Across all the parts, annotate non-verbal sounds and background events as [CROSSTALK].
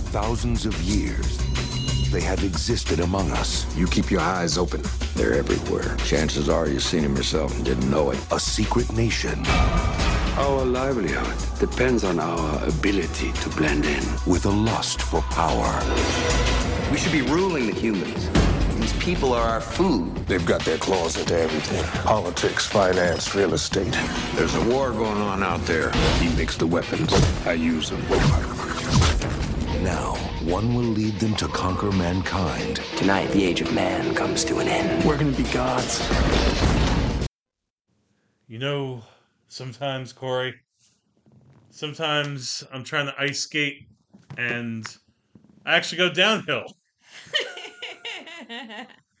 For thousands of years, they have existed among us. You keep your eyes open. They're everywhere. Chances are you've seen them yourself and didn't know it. A secret nation Our livelihood depends on our ability to blend in. with a lust for power. We should be ruling the humans. These people are our food. They've got their claws into everything politics, finance, real estate. There's a war going on out there. He makes the weapons, I use them. Now, one will lead them to conquer mankind Tonight, the age of man comes to an end. We're gonna be gods. You know, sometimes, Korey, sometimes I'm trying to ice skate and I actually go downhill.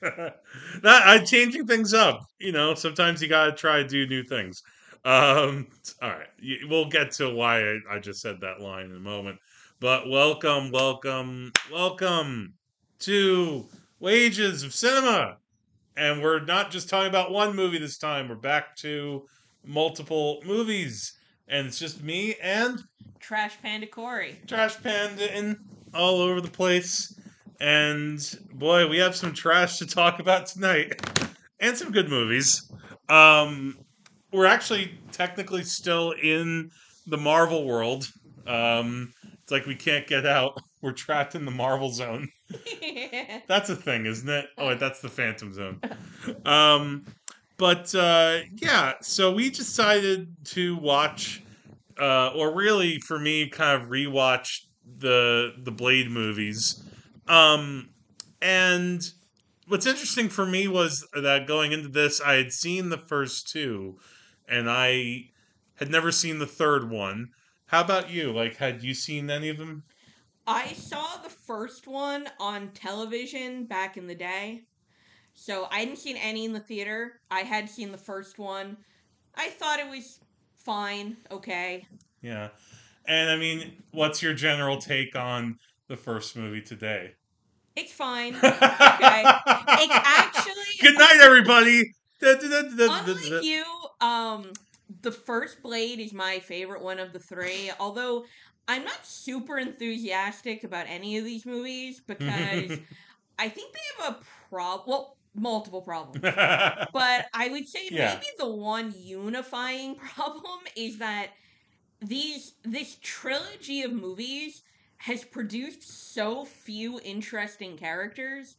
[LAUGHS] that I'm changing things up. You know, sometimes you gotta try to do new things. Um, all right, we'll get to why I, I just said that line in a moment. But welcome, welcome, welcome to Wages of Cinema. And we're not just talking about one movie this time. We're back to multiple movies. And it's just me and Trash Panda Korey. Trash Panda in all over the place. And boy, we have some trash to talk about tonight. And some good movies. Um we're actually technically still in the Marvel world. Um it's like we can't get out. [LAUGHS] We're trapped in the Marvel zone. [LAUGHS] [LAUGHS] That's a thing, isn't it? Oh, wait, that's the Phantom Zone. Um, but uh, yeah, so we decided to watch, uh, or really for me, kind of rewatch the the Blade movies. Um, and what's interesting for me was that going into this, I had seen the first two, and I had never seen the third one. How about you? Like, had you seen any of them? I saw the first one on television back in the day. So I hadn't seen any in the theater. I had seen the first one. I thought it was fine, okay. Yeah. And I mean, what's your general take on the first movie today? It's fine. [LAUGHS] Okay. It's actually Good night, everybody. Unlike you, um the first Blade is my favorite one of the three, although I'm not super enthusiastic about any of these movies because [LAUGHS] I think they have a problem. Well, multiple problems. [LAUGHS] But I would say Yeah. maybe the one unifying [LAUGHS] problem is that these this trilogy of movies has produced so few interesting characters.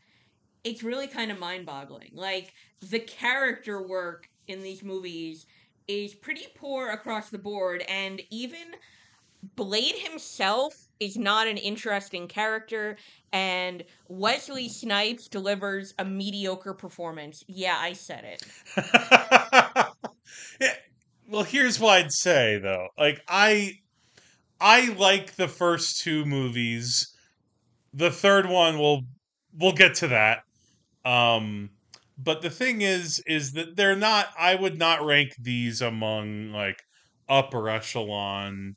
It's really kind of mind-boggling. Like the character work in these movies is pretty poor across the board and even Blade himself is not an interesting character and Wesley Snipes delivers a mediocre performance. Yeah, I said it. [LAUGHS] Yeah, well, here's what I'd say though. Like I I like the first two movies. The third one we'll we'll get to that. Um but the thing is is that they're not I would not rank these among like upper echelon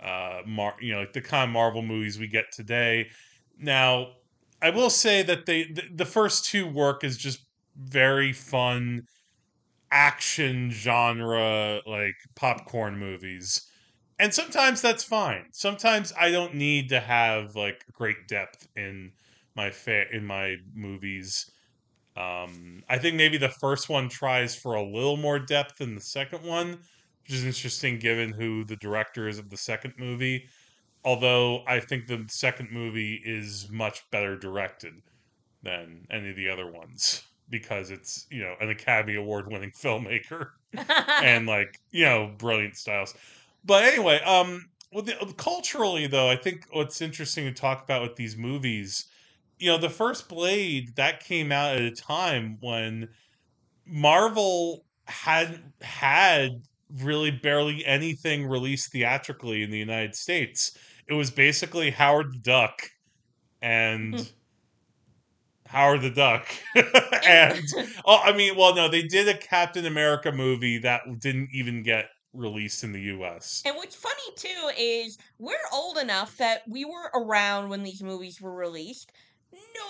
uh mar- you know like the kind of Marvel movies we get today. Now, I will say that they the, first two work is just very fun action genre like popcorn movies. And sometimes that's fine. Sometimes I don't need to have like great depth in my fa- in my movies. Um I think maybe the first one tries for a little more depth than the second one, which is interesting given who the director is of the second movie. Although I think the second movie is much better directed than any of the other ones because it's, you know, an Academy Award winning [LAUGHS] filmmaker [LAUGHS] and like, you know, brilliant styles. But anyway, um well, the, culturally though, I think what's interesting to talk about with these movies, you know, the first Blade that came out at a time when Marvel had had really barely anything released theatrically in the United States. It was basically Howard the Duck and hmm. Howard the Duck. [LAUGHS] and oh, I mean, well, no, they did a Captain America movie that didn't even get released in the US. And what's funny too is we're old enough that we were around when these movies were released.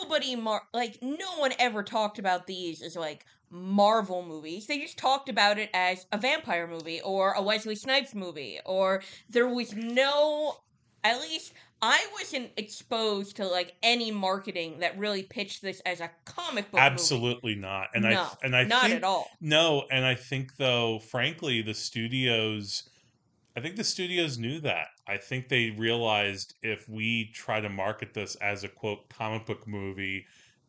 Nobody mar- like no one ever talked about these as like Marvel movies. They just talked about it as a vampire movie or a Wesley Snipes movie or there was no at least I wasn't exposed to like any marketing that really pitched this as a comic book. movie. Absolutely not. And no, I and I not think, at all. No, and I think though, frankly, the studios I think the studios knew that. I think they realized if we try to market this as a quote comic book movie,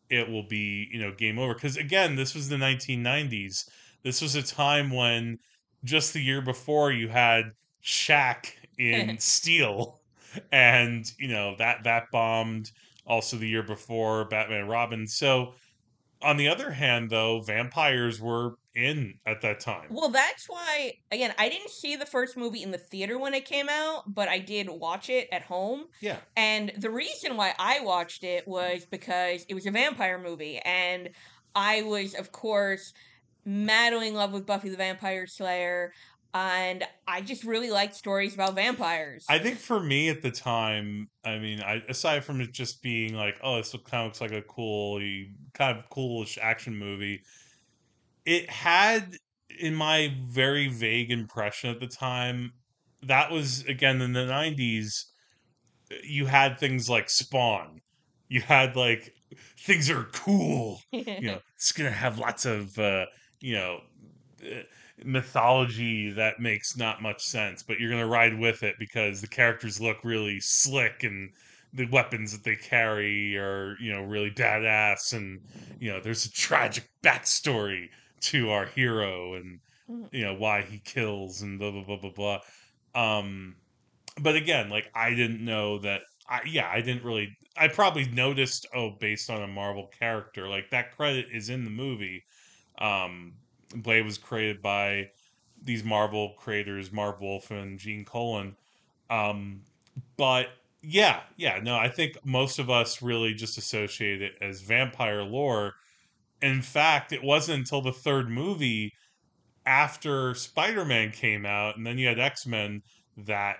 it will be, you know, game over. Because again, this was the 1990s. This was a time when just the year before you had Shaq in [LAUGHS] Steel, and you know that that bombed. Also, the year before Batman and Robin. So, on the other hand, though, vampires were in at that time. Well, that's why again, I didn't see the first movie in the theater when it came out, but I did watch it at home. Yeah. And the reason why I watched it was because it was a vampire movie and I was of course madly in love with Buffy the Vampire Slayer and I just really liked stories about vampires. I think for me at the time, I mean, I, aside from it just being like, oh, this kind of looks like a cool, kind of coolish action movie, it had, in my very vague impression at the time, that was again in the '90s. You had things like Spawn. You had like things are cool. [LAUGHS] You know, it's gonna have lots of uh, you know. Uh, mythology that makes not much sense, but you're gonna ride with it because the characters look really slick and the weapons that they carry are you know really badass and you know there's a tragic backstory to our hero and Mm. you know why he kills and blah blah blah blah blah. Um, but again, like I didn't know that. I yeah, I didn't really. I probably noticed. Oh, based on a Marvel character, like that credit is in the movie. Um, Blade was created by these Marvel creators, Marv Wolf and Gene Colan. Um, but yeah, yeah, no, I think most of us really just associate it as vampire lore. In fact, it wasn't until the third movie after Spider-Man came out and then you had X-Men that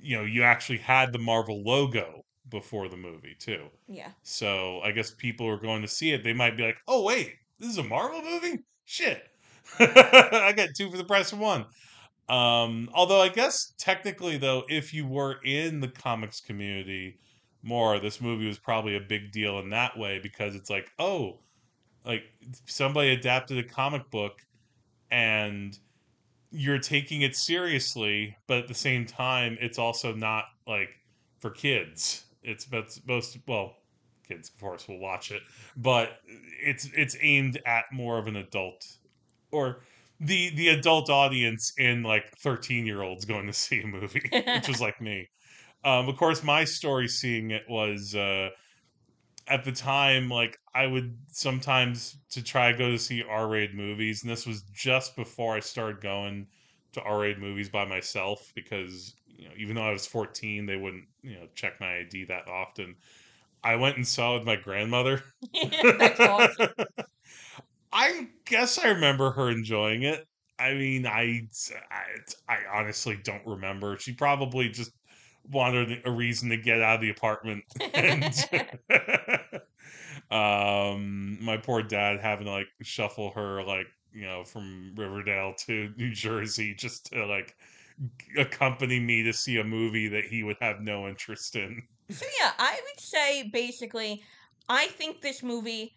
you know, you actually had the Marvel logo before the movie too. yeah. So I guess people are going to see it, they might be like, "Oh wait, this is a Marvel movie? Shit, [LAUGHS] I got two for the price of one." Um, although I guess technically, though, if you were in the comics community more, this movie was probably a big deal in that way because it's like, oh, like somebody adapted a comic book, and you're taking it seriously, but at the same time, it's also not like for kids. It's but most well, kids of course will watch it, but it's it's aimed at more of an adult or the the adult audience in like 13 year olds going to see a movie, [LAUGHS] which was like me. Um, of course, my story seeing it was uh, at the time like I would sometimes to try go to see R rated movies, and this was just before I started going to R rated movies by myself because you know even though I was 14, they wouldn't you know check my ID that often. I went and saw with my grandmother. [LAUGHS] That's awesome. [LAUGHS] I guess I remember her enjoying it. I mean, I, I, I honestly don't remember. She probably just wanted a reason to get out of the apartment. [LAUGHS] And um, my poor dad having to like shuffle her like you know from Riverdale to New Jersey just to like accompany me to see a movie that he would have no interest in. So yeah, I would say basically, I think this movie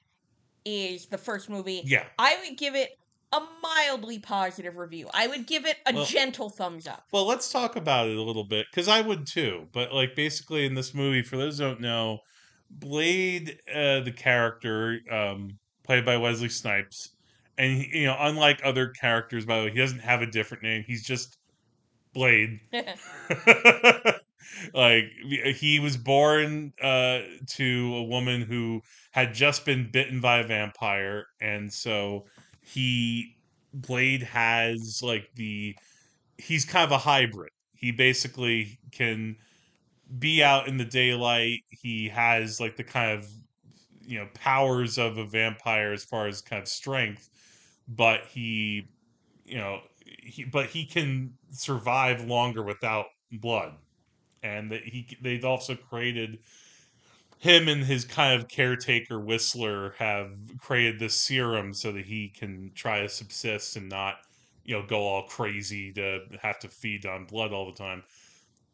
is the first movie. Yeah. I would give it a mildly positive review. I would give it a Well- gentle thumbs up. Well, let's talk about it a little bit because I would too. But like, basically, in this movie, for those who don't know, Blade, uh, the character, um, played by Wesley Snipes, and he, you know, unlike other characters, by the way, he doesn't have a different name. He's just Blade. [LAUGHS] like he was born uh, to a woman who had just been bitten by a vampire, and so he Blade has like the he's kind of a hybrid. He basically can be out in the daylight. He has like the kind of you know powers of a vampire as far as kind of strength, but he you know he but he can survive longer without blood. And that he they've also created him and his kind of caretaker Whistler have created this serum so that he can try to subsist and not, you know, go all crazy to have to feed on blood all the time.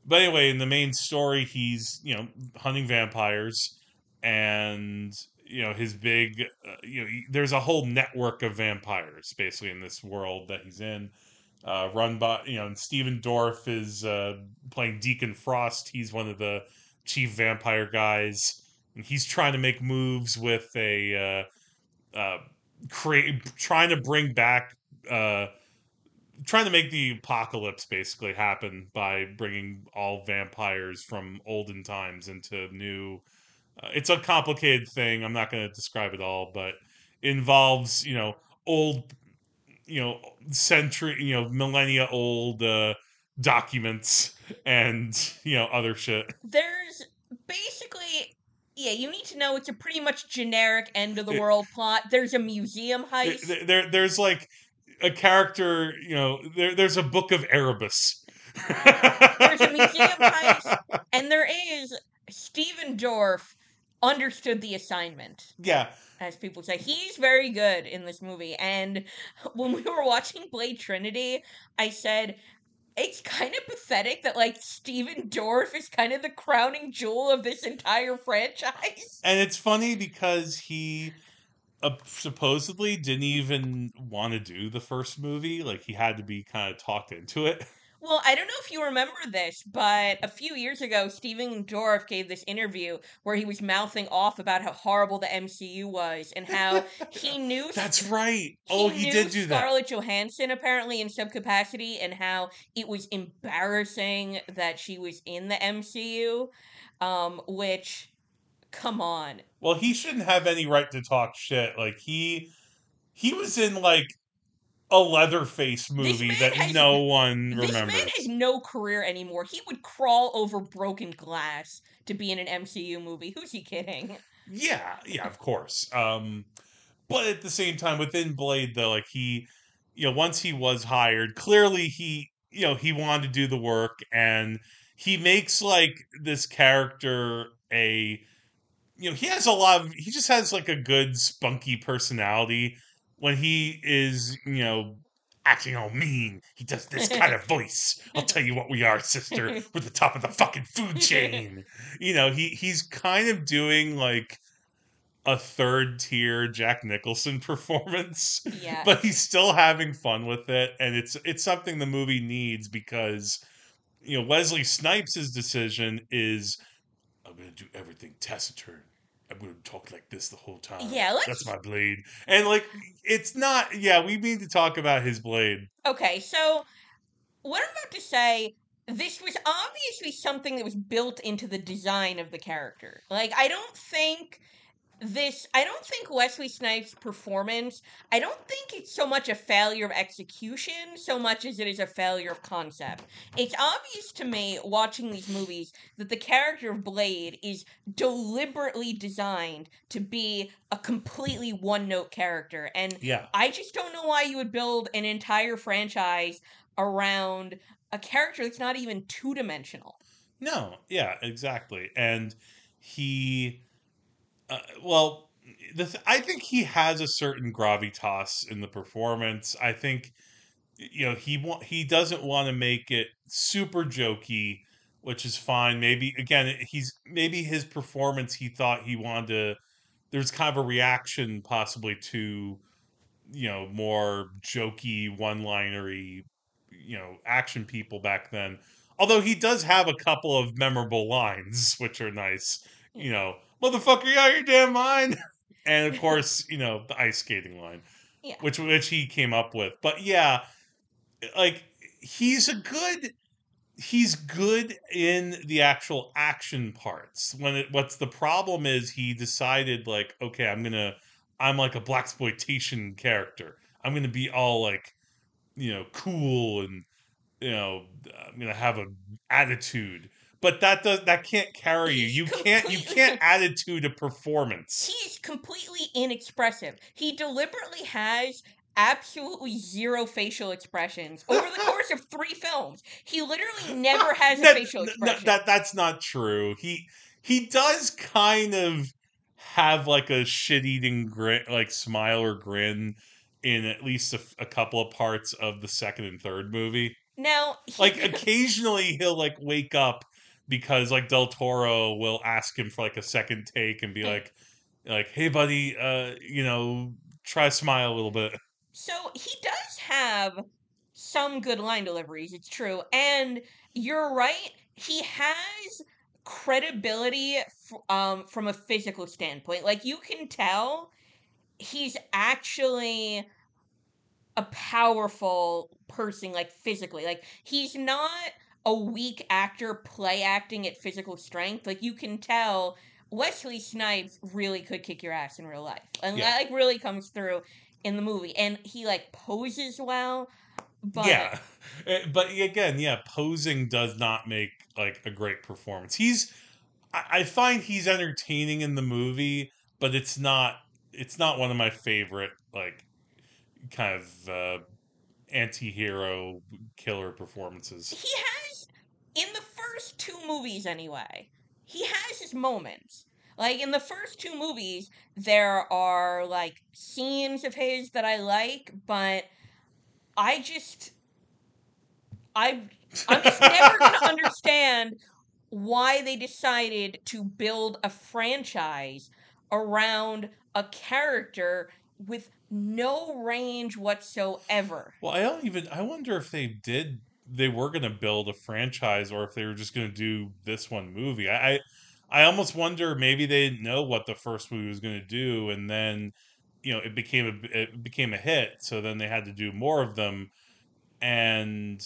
but anyway, in the main story, he's you know hunting vampires, and you know his big uh, you know he- there's a whole network of vampires basically in this world that he's in. Uh, run by you know, and Stephen Dorff is uh, playing Deacon Frost. He's one of the chief vampire guys, and he's trying to make moves with a uh, uh, create trying to bring back uh, trying to make the apocalypse basically happen by bringing all vampires from olden times into new uh, it's a complicated thing i'm not going to describe it all but involves you know old you know century you know millennia old uh documents and you know other shit There's basically yeah, you need to know it's a pretty much generic end of the It- world plot. There's a museum heist. there, there there's like a character you know there there's a book of erebus There's a museum heist, [LAUGHS] and there is Stephen Dorff understood the assignment, yeah as people say. He's very good in this movie. And when we were watching Blade Trinity, I said it's kind of pathetic that like Stephen Dorff is kind of the crowning jewel of this entire franchise. And it's funny because he uh, supposedly didn't even want to do the first movie. Like he had to be kind of talked into it. Well, I don't know if you remember this, but a few years ago, Stephen Dorff gave this interview where he was mouthing off about how horrible the MCU was and how he [LAUGHS] knew That's right. Oh, he did do that. Scarlett Johansson apparently in some capacity, and how it was embarrassing that she was in the MCU. Um, which, come on, Well, he shouldn't have any right to talk shit. Like he he was in like a Leatherface movie that has- no one remembers. this man has no career anymore. He would crawl over broken glass to be in an MCU movie. Who's he kidding? Yeah, yeah, of course. Um, but at the same time, within Blade, though, like he, you know, once he was hired, clearly he, you know, he wanted to do the work, and he makes like this character a, you know, he has a lot of, he just has like a good spunky personality when he is, you know. Acting all mean, he does this [LAUGHS] kind of voice. I'll tell you what we are, sister. We're the top of the fucking food [LAUGHS] chain you know he he's kind of doing like a third tier Jack Nicholson [LAUGHS] performance Yeah. but he's still having fun with it and it's it's something the movie needs because you know Wesley Snipes' decision is I'm going to do everything taciturn I'm going to talk like this the whole time. Yeah, let's- that's my blade. And like, it's not. Yeah, we need to talk about his blade. Okay, so what I'm about to say, this was obviously something that was built into the design of the character. Like, I don't think this, I don't think Wesley Snipes' performance, I don't think it's so much a failure of execution so much as it is a failure of concept. It's obvious to me watching these movies that the character of Blade is deliberately designed to be a completely one note character. And Yeah, I just don't know why you would build an entire franchise around a character that's not even two dimensional. No, yeah, exactly. And he, uh, well, the th- I think he has a certain gravitas in the performance. I think, you know, he wa- he doesn't want to make it super jokey, which is fine. Maybe again, he's maybe his performance. He thought he wanted to. There's kind of a reaction possibly to, you know, more jokey, one-linery, you know, action people back then Although he does have a couple of memorable lines, [LAUGHS] which are nice. You know, motherfucker, you out of your damn mind. [LAUGHS] And of [LAUGHS] course, you know, the ice skating line. Yeah. Which which he came up with. But yeah, like he's a good he's good in the actual action parts. When it what's the problem is he decided like, okay, I'm gonna I'm like a blaxploitation character. I'm gonna be all like, you know, cool and you know, I'm gonna have a attitude. But that does that can't carry you. You can't you can't attitude a performance. He's completely inexpressive. He deliberately has absolutely zero facial expressions over the course of three films. He literally [LAUGHS] never has a That- facial that- that that's not true. He he does kind of have like a shit eating grin, like smile or grin in at least a, a couple of parts of the second and third movie. Now, he- Like [LAUGHS] occasionally he'll like wake up because like Del Toro will ask him for like a second take and be like, like, hey buddy, uh, you know, try smile a little bit. So he does have some good line deliveries, it's true. And you're right, he has credibility f- um, from a physical standpoint. Like you can tell he's actually a powerful person, like physically. Like he's not a weak actor play acting at physical strength. Like you can tell Wesley Snipes really could kick your ass in real life. And Yeah. that like really comes through in the movie. And he like poses well. But yeah, Uh, [LAUGHS] but again, yeah, posing does not make like a great performance. He's, I, I find he's entertaining in the movie, but it's not. It's not one of my favorite like kind of uh, anti-hero killer performances. he has in the first two movies anyway he has his moments like in the first two movies there are like scenes of his that i like but i just i i'm just never gonna [LAUGHS] understand why they decided to build a franchise around a character with no range whatsoever Well, I don't even. I wonder if they did. They were going to build a franchise, or if they were just going to do this one movie. I, I, I almost wonder maybe they didn't know what the first movie was going to do, and then, you know, it became a it became a hit. So then they had to do more of them, and,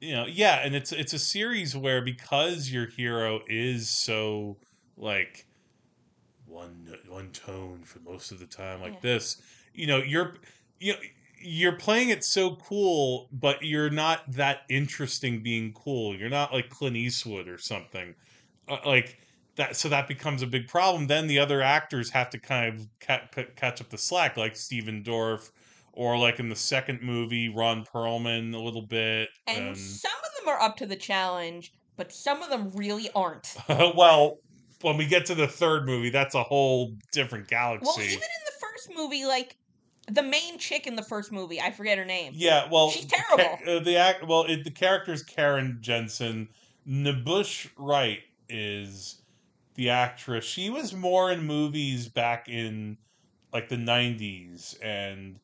you know, yeah, and it's it's a series where because your hero is so like one one tone for most of the time like Yeah. this you know you're you know you're playing it so cool but you're not that interesting being cool. You're not like clint eastwood or something. Uh, like that so that becomes a big problem. Then the other actors have to kind of ca- ca- catch up the slack like stephen dorff or like in the second movie ron perlman a little bit And and some of them are up to the challenge, but some of them really aren't. [LAUGHS] well when we get to the third movie that's a whole different galaxy. Well, even in the first movie, like the main chick in the first movie, I forget her name. Yeah, well, She's terrible. uh, the act, well, it, the character's Karen Jenson. N'Bushe Wright is the actress. She was more in movies back in like the '90s, and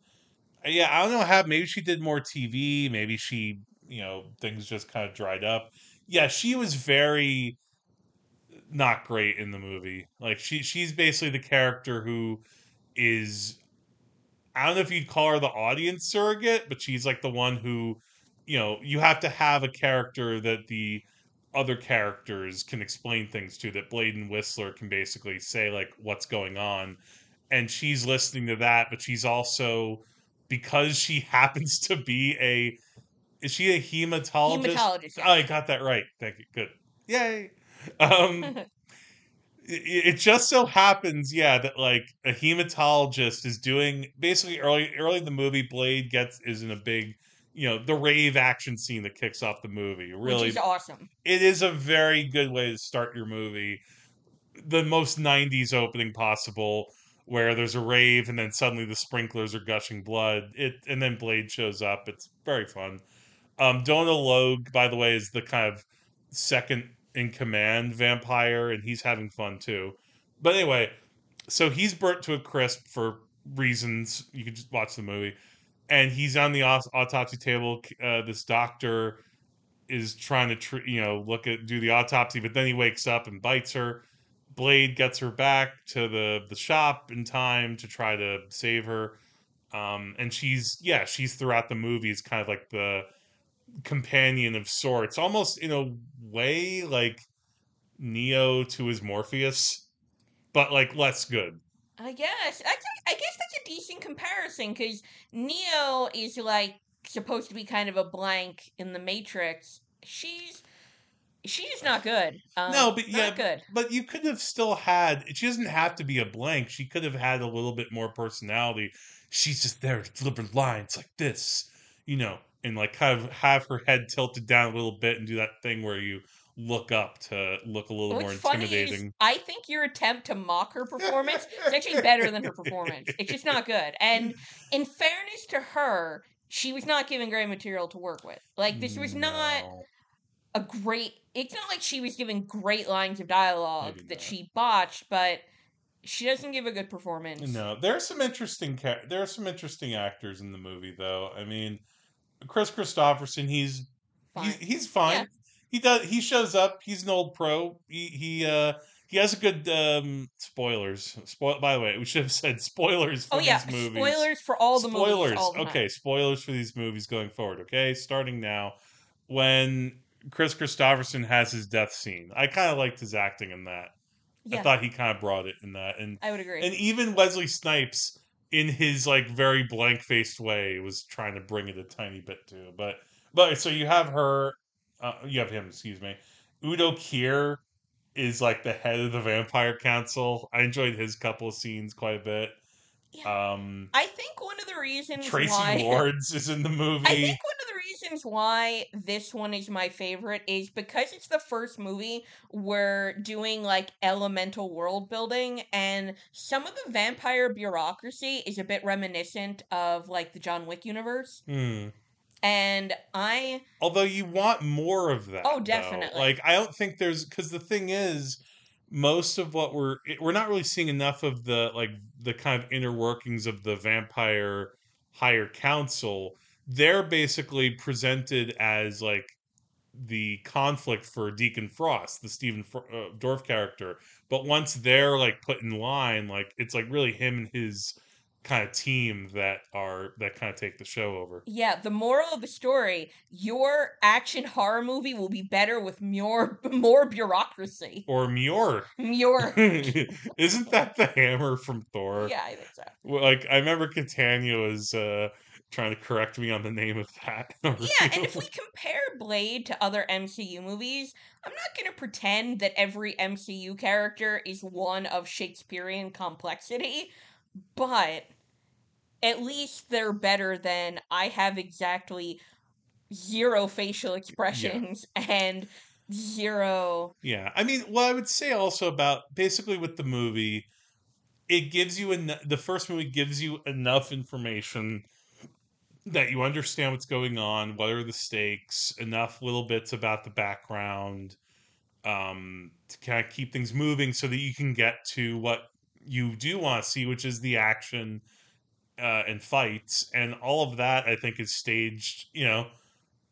uh, yeah, I don't know how. Maybe she did more TV. Maybe she, you know, things just kind of dried up. Yeah, she was very not great in the movie. Like she, she's basically the character who is I don't know if you'd call her the audience surrogate, but she's like the one who, you know, you have to have a character that the other characters can explain things to, that Blade and Whistler can basically say, like, what's going on. And she's listening to that, but she's also, because she [LAUGHS] happens to be a, is she a hematologist? Hematologist, yeah. Oh, I got that right. Thank you. Good. Yay. Um, [LAUGHS] it, just so happens, yeah, that like a hematologist is doing basically early early in the movie. Blade gets is in a big, you know, the rave action scene that kicks off the movie. Really, Which is awesome. it is a very good way to start your movie. The most '90s opening possible, where there's a rave and then suddenly the sprinklers are gushing blood. It and then Blade shows up. It's very fun. Um, Donal Logue, by the way, is the kind of second in command vampire, and he's having fun too. But anyway, so he's burnt to a crisp for reasons you can just watch the movie, and he's on the autopsy table. Uh, this doctor is trying to tr- you know look at do the autopsy, but then he wakes up and bites her. Blade gets her back to the the shop in time to try to save her. Um, and she's yeah, she's throughout the movie is kind of like the companion of sorts, almost in a way like Neo to his Morpheus, but like less good. I guess. That's a, I guess that's a decent comparison because Neo is like supposed to be kind of a blank in the Matrix. She's she's not good. Um, no, but not yeah, good. but you could have still had. She doesn't have to be a blank. She could have had a little bit more personality. She's just there to deliver lines like this, you know, and like kind of have her head tilted down a little bit and do that thing where you look up to look a little more What's funny intimidating. is I think your attempt to mock her performance is actually better than her performance. It's just not good. And in fairness to her, she was not given great material to work with. Like this was not a great. It's not like she was given great lines of dialogue Maybe that not. she botched, but she doesn't give a good performance. No, there are some interesting ca- there are some interesting actors in the movie though. I mean, Kris Kristofferson, he's Fine. he's, he's fine. Yeah. He does he shows up. He's an old pro. He he uh he has a good um spoilers. Spoil by the way, we should have said spoilers for oh yeah, these movies. spoilers for all the spoilers. movies. Time. okay, spoilers for these movies going forward. Okay, starting now. When Kris Kristofferson has his death scene, I kind of liked his acting in that. Yeah, I thought he kind of brought it in that, and I would agree. and even Wesley Snipes, in his like very blank faced way, was trying to bring it a tiny bit too. But but so you have her, uh, you have him. Excuse me. Udo Kier is like the head of the Vampire Council. I enjoyed his couple of scenes quite a bit. Um, I think one of the reasons Traci why [LAUGHS] Lords is in the movie. I think one reasons why this one is my favorite is because it's the first movie we're doing like elemental world building, and some of the vampire bureaucracy is a bit reminiscent of like the John Wick universe. Hmm. And I Although you want more of that. Oh, though. definitely. Like I don't think there's because the thing is, most of what we're we're not really seeing enough of the like the kind of inner workings of the vampire higher council. They're basically presented as like the conflict for Deacon Frost, the Stephen Fr- uh, Dorff character. But once they're like put in line, like it's like really him and his kind of team that are that kind of take the show over. yeah, the moral of the story: your action horror movie will be better with more [LAUGHS] more bureaucracy. Or Muir. More, [LAUGHS] Isn't that the hammer from Thor? yeah, I think so. Like I remember Catania was uh trying to correct me on the name of that. [LAUGHS] Yeah, and if we compare Blade to other MCU movies, I'm not going to pretend that every MCU character is one of Shakespearean complexity, but at least they're better than I have exactly zero facial expressions [LAUGHS] and zero. Yeah, I mean, what I would say also about basically with the movie, it gives you en- the first movie gives you enough information that you understand what's going on, what are the stakes, enough little bits about the background, um, to kind of keep things moving so that you can get to what you do want to see, which is the action uh, and fights, and all of that. I think is staged, you know,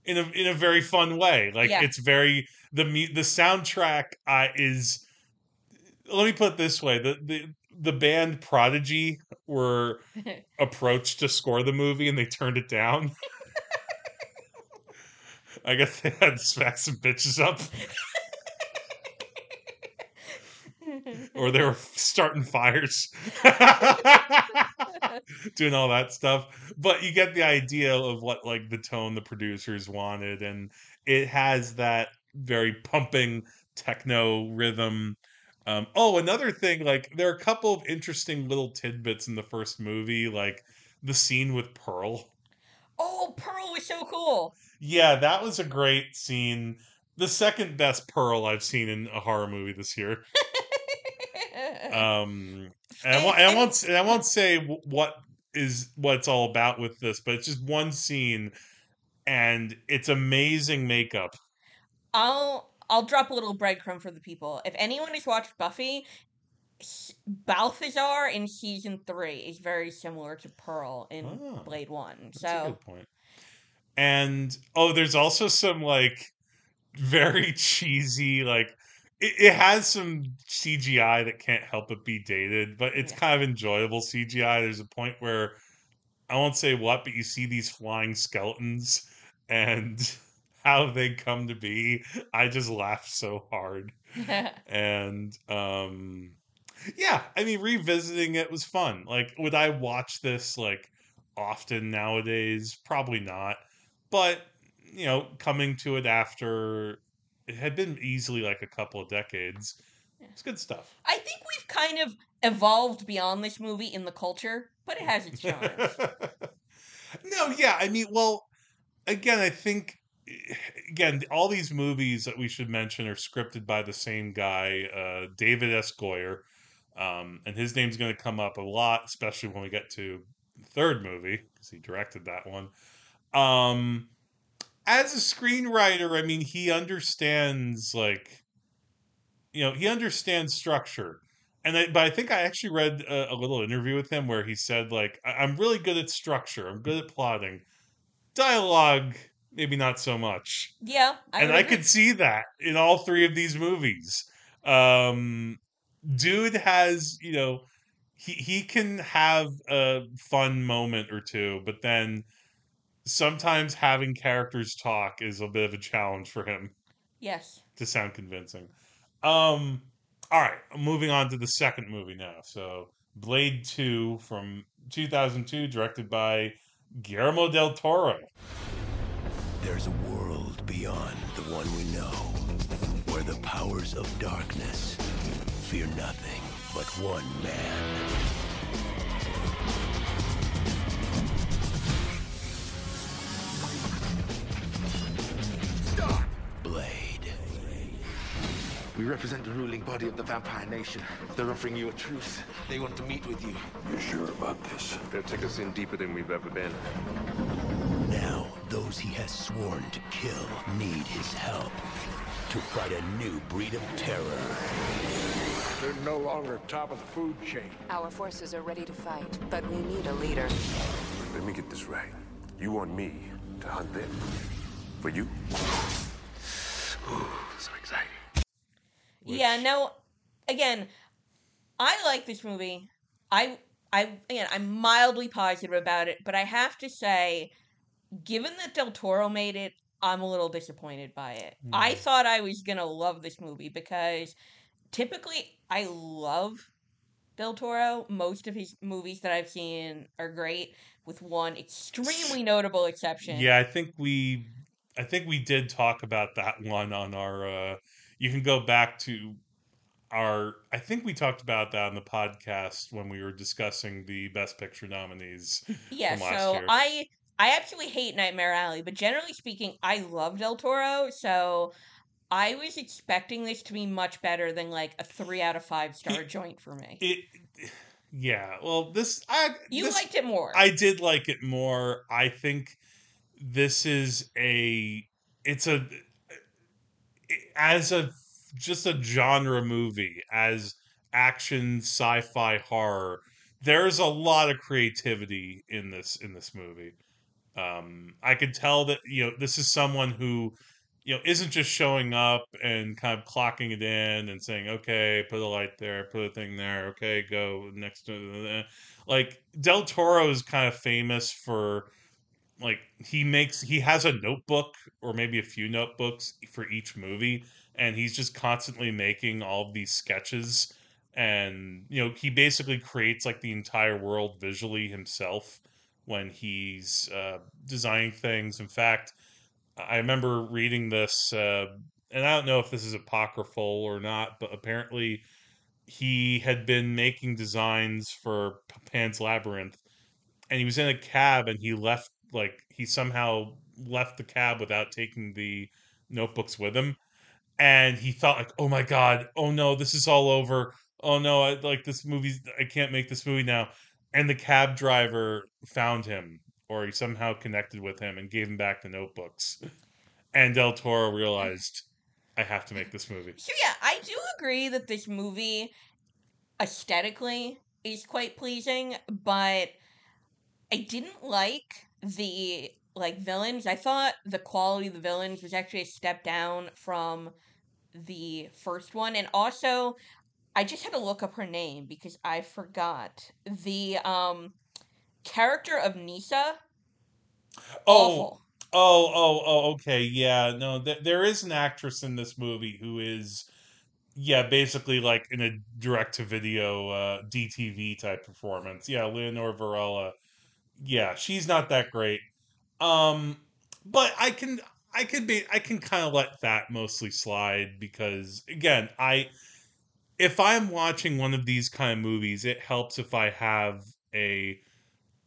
in a in a very fun way. Like Yeah. it's very the the soundtrack uh, is. Let me put it this way: the the the band Prodigy were [LAUGHS] approached to score the movie and they turned it down. I guess they had to smack some bitches up, or they were starting fires, [LAUGHS] doing all that stuff. But you get the idea of what like the tone the producers wanted, and it has that very pumping techno rhythm. Um, oh, another thing, like there are a couple of interesting little tidbits in the first movie, like the scene with Pearl. oh, Pearl was so cool. Yeah, that was a great scene. The second best Pearl I've seen in a horror movie this year. [LAUGHS] Um, and I, won't, and I won't. And I won't say what is what it's all about with this, but it's just one scene, and it's amazing makeup. I'll I'll drop a little breadcrumb for the people. If anyone has watched Buffy, Balthazar in season three is very similar to Pearl in Ah, Blade One. That's a So good point. And oh, there's also some like very [LAUGHS] cheesy like it, it has some CGI that can't help but be dated, but it's Yeah. kind of enjoyable CGI. There's a point where I won't say what, but you see these flying skeletons and [LAUGHS] how they come to be. I just laughed so hard. [LAUGHS] And um yeah i mean revisiting it was fun. Like would i watch this like often nowadays? Probably not. But you know coming to it after it had been easily like a couple of decades it's good stuff. I think we've kind of evolved beyond this movie in the culture, but it has its charms. [LAUGHS] no yeah i mean well again i think again all these movies that we should mention are scripted by the same guy uh, david s goyer um, and his name's going to come up a lot especially when we get to the third movie because he directed that one Um, as a screenwriter, I mean, he understands like, you know, he understands structure. And I, but I think I actually read a, a little interview with him where he said like, "I- "I'm really good at structure. I'm good at plotting. Dialogue, maybe not so much." Yeah, I and I agree. could see that in all three of these movies. Um, dude has, you know, he he can have a fun moment or two, but then sometimes having characters talk is a bit of a challenge for him Yes. to sound convincing. Um, all right, moving on to the second movie now. So, Blade Two from 2002, directed by Guillermo del Toro. There's a world beyond the one we know, where the powers of darkness fear nothing but one man. Stop! Blade. We represent the ruling body of the vampire nation. They're offering you a truce. They want to meet with you. You sure about this? They'll take us in deeper than we've ever been. Now, those he has sworn to kill need his help to fight a new breed of terror. They're no longer top of the food chain. Our forces are ready to fight, but we need a leader. Let me get this right. You want me to hunt them? For you? Ooh, so exciting. Yeah, Which- no again, I like this movie. I I again I'm mildly positive about it, but I have to say, given that Del Toro made it, I'm a little disappointed by it. I Hmm. thought I was gonna love this movie because typically I love Del Toro. Most of his movies that I've seen are great, with one extremely notable exception. Yeah, I think we I think we did talk about that one on our uh you can go back to our I think we talked about that on the podcast when we were discussing the best picture nominees. Yeah, so year. I I actually hate Nightmare Alley, but generally speaking, I love Del Toro, so I was expecting this to be much better than like a three out of five star joint for me. It yeah, well this I You this- liked it more. I did like it more. I think this is a it's a as a just a genre movie as action sci-fi horror there's a lot of creativity in this in this movie um i could tell that you know this is someone who you know isn't just showing up and kind of clocking it in and saying okay put a light there put a thing there okay go next to like del toro is kind of famous for like he makes he has a notebook or maybe a few notebooks for each movie and he's just constantly making all these sketches and you know he basically creates like the entire world visually himself when he's uh, designing things. In fact i remember reading this uh, and i don't know if this is apocryphal or not but apparently he had been making designs for pan's labyrinth and he was in a cab and he left like he somehow left the cab without taking the notebooks with him and he thought like oh my god oh no this is all over. Oh no I, like this movie, i can't make this movie now and the cab driver found him or he somehow connected with him and gave him back the notebooks. And del toro realized i have to make this movie. So yeah, I do agree that this movie aesthetically is quite pleasing, but I didn't like the like villains. I thought the quality of the villains was actually a step down from the first one, and also I just had to look up her name because I forgot the um character of Nyssa. oh Awful. Oh, oh, oh, okay. Yeah, no, th- there is an actress in this movie who is, yeah, basically like in a direct to video uh, DTV type performance. Yeah, Leonor Varela. Yeah, she's not that great. Um, but I can, I could be, I can kind of let that mostly slide because again, I, if I'm watching one of these kind of movies, it helps if I have a,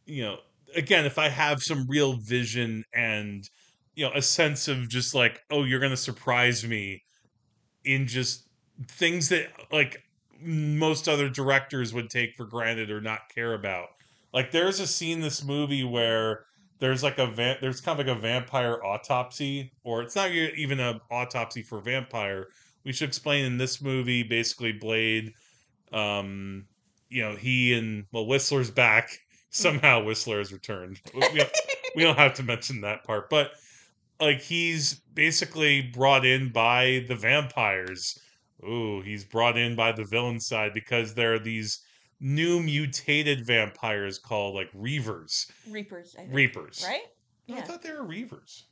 you know, again, if I have some real vision and you know a sense of just like, oh, you're gonna surprise me in just things that like most other directors would take for granted or not care about. Like there's a scene in this movie where there's like a va- there's kind of like a vampire autopsy, or it's not even an autopsy for vampire. We should explain in this movie, basically, Blade, um, you know, he and well, Whistler's back. Somehow, Whistler has returned. We don't, we don't have to mention that part, but like he's basically brought in by the vampires. Ooh, he's brought in by the villain side because there are these new mutated vampires called like Reavers. Reapers. I think. Reapers. Right? No, I thought they were Reavers.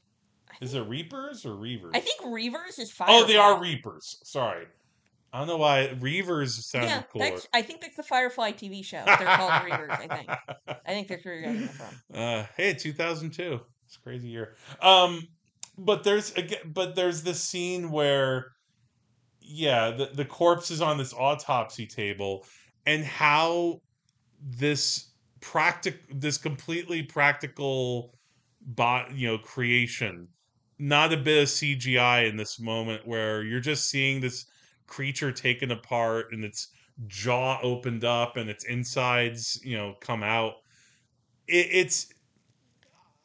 Is it Reapers or Reavers? I think Reavers is fire. Oh, they are Reapers. Sorry. I don't know why Reavers sounded Yeah, cooler. I think that's the Firefly TV show. They're called Reavers. I think. [LAUGHS] I think that's where you're getting from. Uh, hey, 2002. It's a crazy year. Um, but there's but there's this scene where, yeah, the the corpse is on this autopsy table, and how this practic this completely practical bot you know creation not a bit of cgi in this moment where you're just seeing this creature taken apart and its jaw opened up and its insides you know come out. It, it's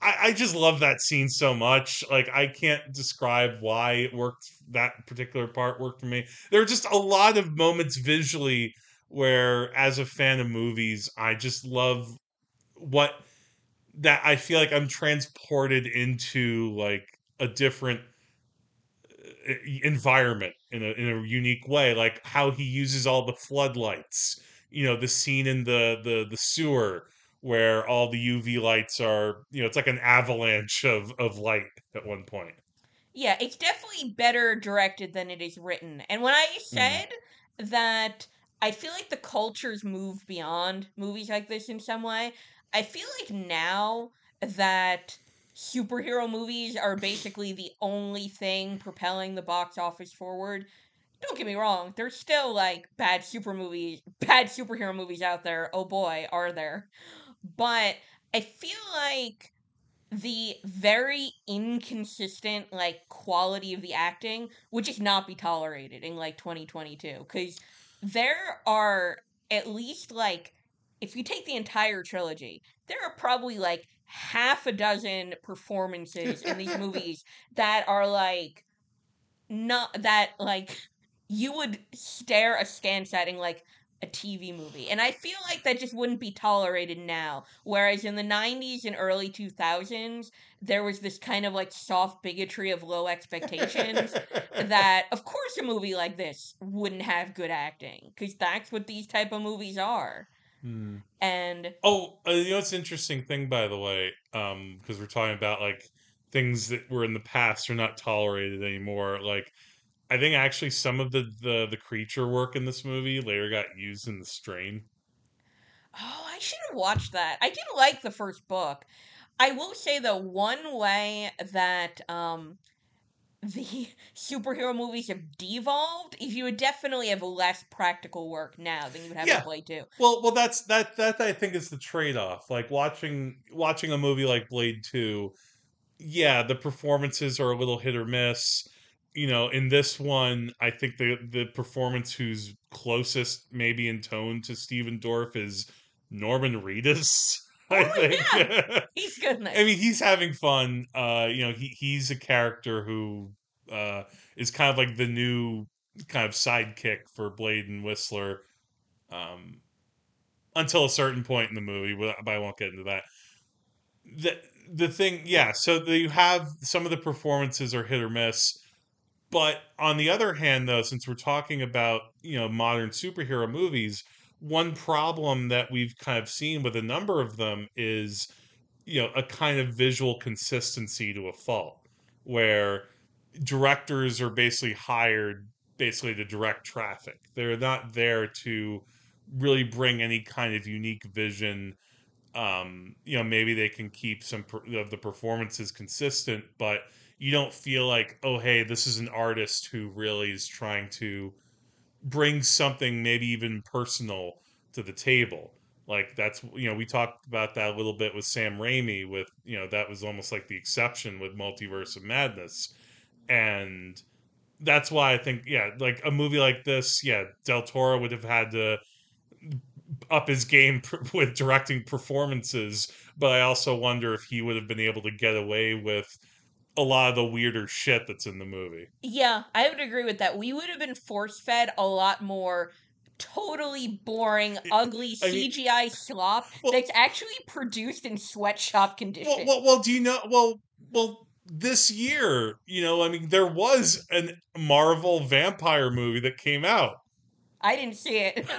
I, I just love that scene so much. Like i can't describe why it worked that particular part worked for me. There are just a lot of moments visually where as a fan of movies i just love what that i feel like i'm transported into like a different uh, environment in a in a unique way like how he uses all the floodlights you know the scene in the the the sewer where all the uv lights are you know it's like an avalanche of of light at one point Yeah, it's definitely better directed than it is written. And when I said that I feel like the cultures move beyond movies like this in some way, I feel like now that superhero movies are basically the only thing propelling the box office forward. Don't get me wrong, there's still like bad super movies, bad superhero movies out there. Oh boy, are there. But I feel like the very inconsistent like quality of the acting would just not be tolerated in like 2022 because there are at least like if you take the entire trilogy there are probably like half a dozen performances in these movies that are like not that like you would stare askance at in like a TV movie. And I feel like that just wouldn't be tolerated now. Whereas in the 90s and early 2000s, there was this kind of like soft bigotry of low expectations [LAUGHS] that, of course, a movie like this wouldn't have good acting because that's what these type of movies are. Hmm. And Oh, uh, you know an interesting thing, by the way, um, because we're talking about like things that were in the past are not tolerated anymore. Like, I think actually some of the the the creature work in this movie later got used in the strain. Oh, I should have watched that. I did like the first book. I will say though, one way that um the superhero movies have devolved If you would definitely have less practical work now than you would have Yeah. in Blade 2. Well, well, that's that that I think is the trade off. Like watching watching a movie like Blade Two, yeah, the performances are a little hit or miss. You know, in this one, I think the the performance who's closest, maybe in tone to Stephen Dorff, is Norman Reedus. [LAUGHS] [LAUGHS] I Oh, think. yeah. He's good. I mean, he's having fun. Uh, you know, he he's a character who uh is kind of like the new kind of sidekick for Blade and Whistler. Um, until a certain point in the movie, but but I won't get into that. The the thing, yeah. So the, you have some of the performances are hit or miss, but on the other hand, though, since we're talking about you know modern superhero movies, one problem that we've kind of seen with a number of them is you know a kind of visual consistency to a fault, where directors are basically hired basically to direct traffic. They're not there to really bring any kind of unique vision. Um, you know, maybe they can keep some per- of the performances consistent, but you don't feel like, oh, hey, this is an artist who really is trying to bring something maybe even personal to the table. Like that's you know we talked about that a little bit with Sam Raimi with you know that was almost like the exception with Multiverse of Madness, and that's why I think yeah like a movie like this yeah Del Toro would have had to up his game [LAUGHS] with directing performances, but I also wonder if he would have been able to get away with a lot of the weirder shit that's in the movie. Yeah, I would agree with that. We would have been force fed a lot more totally boring, ugly I mean- CGI slop that's actually produced in sweatshop conditions. Well, well, well, do you know? Well, well, this year, you know, I mean, there was a Marvel vampire movie that came out. I didn't see it. [LAUGHS]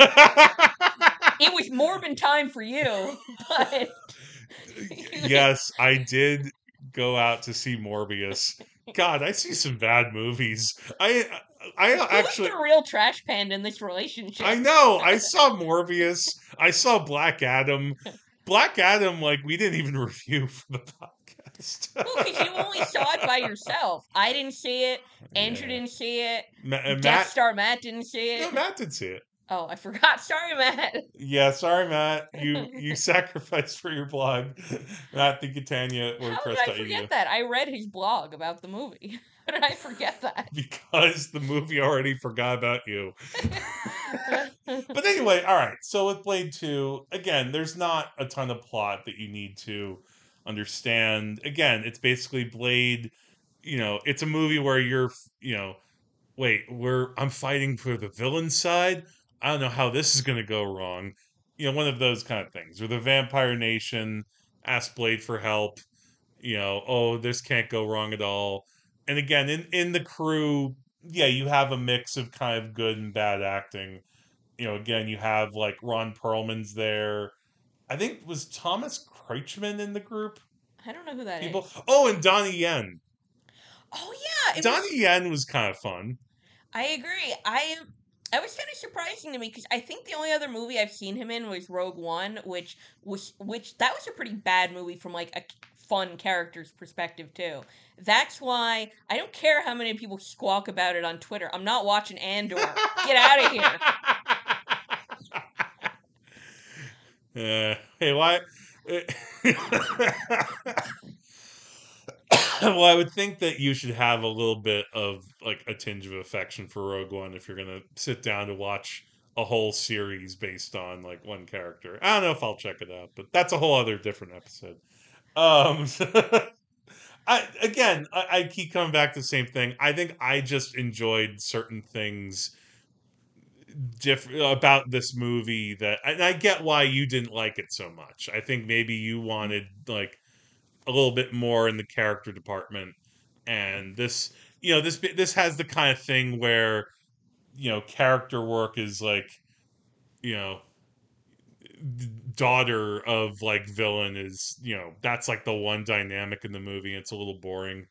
it was Morbin time for you, [LAUGHS] but yes, I did go out to see Morbius. God, I see some bad movies. I I who's actually the real trash panda in this relationship? I know. I [LAUGHS] saw Morbius. I saw Black Adam. Black Adam, like we didn't even [LAUGHS] review for the podcast. because you only saw it by yourself. I didn't see it. Andrew didn't see it. Ma- uh, Death Matt, Star Matt didn't see it. no. Matt did see it. Oh, I forgot. [LAUGHS] Sorry, Matt. Yeah, sorry, Matt. You you [LAUGHS] sacrificed for your blog, [LAUGHS] Matt the Catania How did I forget that? I read his blog about the movie. How did I forget that? because the movie already forgot about you. but anyway, all right. So with Blade 2, again, there's not a ton of plot that you need to understand. Again, it's basically Blade, you know, it's a movie where you're, you know, wait, we're I'm fighting for the villain side. I don't know how this is going to go wrong. You know, one of those kind of things. Or the Vampire Nation asks Blade for help. You know, oh, this can't go wrong at all. And again, in in the crew, yeah, you have a mix of kind of good and bad acting. You know, again, you have like Ron Perlman's there. I think was Thomas Kretschmann in the group. I don't know who that is. People. Oh, and Donnie Yen. Oh yeah, Donnie was, Yen was kind of fun. I agree. I that was kind of surprising to me because I think the only other movie I've seen him in was Rogue One, which was which that was a pretty bad movie from like a fun character's perspective too. That's why I don't care how many people squawk about it on Twitter. I'm not watching Andor. Get out of here. [LAUGHS] Uh, hey, why? [LAUGHS] [LAUGHS] well, I would think that you should have a little bit of like a tinge of affection for Rogue One if you're gonna sit down to watch a whole series based on like one character. I don't know if I'll check it out, but that's a whole other different episode. Um, [LAUGHS] I again, I, I keep coming back to the same thing. I think I just enjoyed certain things different about this movie that and I get why you didn't like it so much. I think maybe you wanted like a little bit more in the character department. And this you know this this has the kind of thing where you know character work is like you know daughter of like villain is you know that's like the one dynamic in the movie. It's a little boring.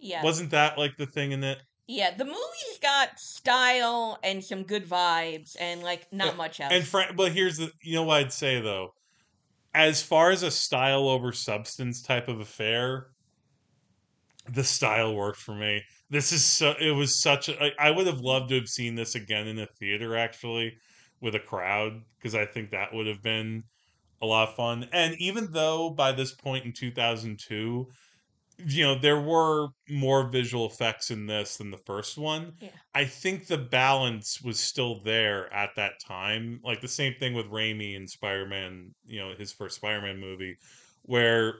Yeah. wasn't that like the thing in it? Yeah, the movie's got style and some good vibes and like not much else. And Frank, but here's the you know what I'd say though, as far as a style over substance type of affair, the style worked for me. This is so it was such I would have loved to have seen this again in a theater actually with a crowd because I think that would have been a lot of fun. And even though by this point in 2002 you know there were more visual effects in this than the first one. Yeah. i think the balance was still there at that time like the same thing with Raimi and spider-man you know his first spider-man movie where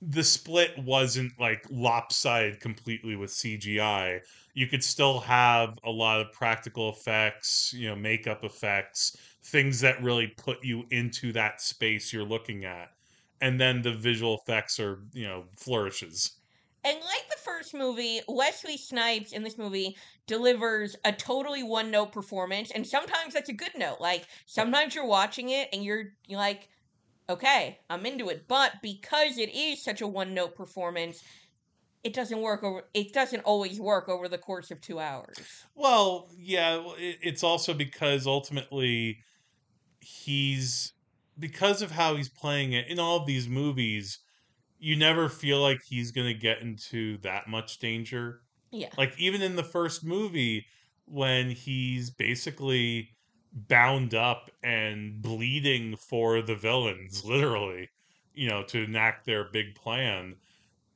the split wasn't like lopsided completely with cgi you could still have a lot of practical effects you know makeup effects things that really put you into that space you're looking at and then the visual effects are you know flourishes And like the first movie, Wesley Snipes in this movie delivers a totally one note performance, and sometimes that's a good note. Like sometimes you're watching it and you're you're like, okay, I'm into it. But because it is such a one note performance, it doesn't work over. It doesn't always work over the course of two hours. well yeah it's also because ultimately he's because of how he's playing it in all of these movies you never feel like he's going to get into that much danger Yeah. like even in the first movie when he's basically bound up and bleeding for the villains [LAUGHS] literally you know to enact their big plan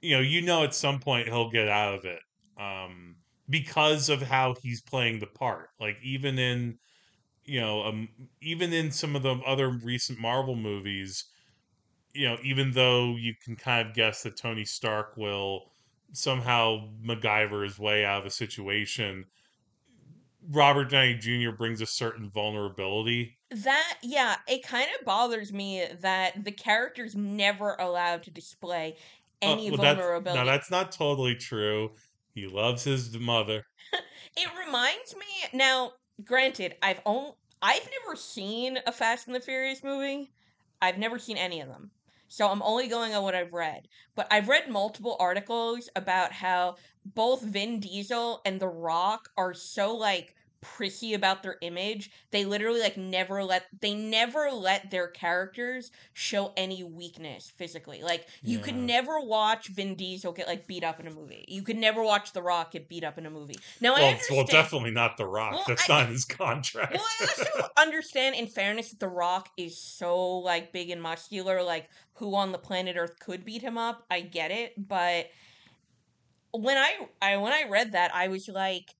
you know you know at some point he'll get out of it um because of how he's playing the part like even in you know, um, even in some of the other recent Marvel movies, you know, even though you can kind of guess that Tony Stark will somehow MacGyver his way out of the situation, Robert Downey Jr. brings a certain vulnerability. That yeah, it kind of bothers me that the character's never allowed to display Uh, any well, that's, vulnerability. no, that's not totally true. He loves his mother. [LAUGHS] It reminds me now. Granted, I've only I've never seen a Fast and the Furious movie. I've never seen any of them, so I'm only going on what I've read. But I've read multiple articles about how both Vin Diesel and The Rock are so like prissy about their image. They literally like never let they never let their characters show any weakness physically. Like you could never watch Vin Diesel get like beat up in a movie. You could never watch The Rock get beat up in a movie. Now I Well, understand. well, definitely not The Rock. Well, That's I- not his contract. Well, I also [LAUGHS] understand, in fairness, that The Rock is so like big and muscular. Like, who on the planet Earth could beat him up? I get it, but when I, I when I read that, I was like,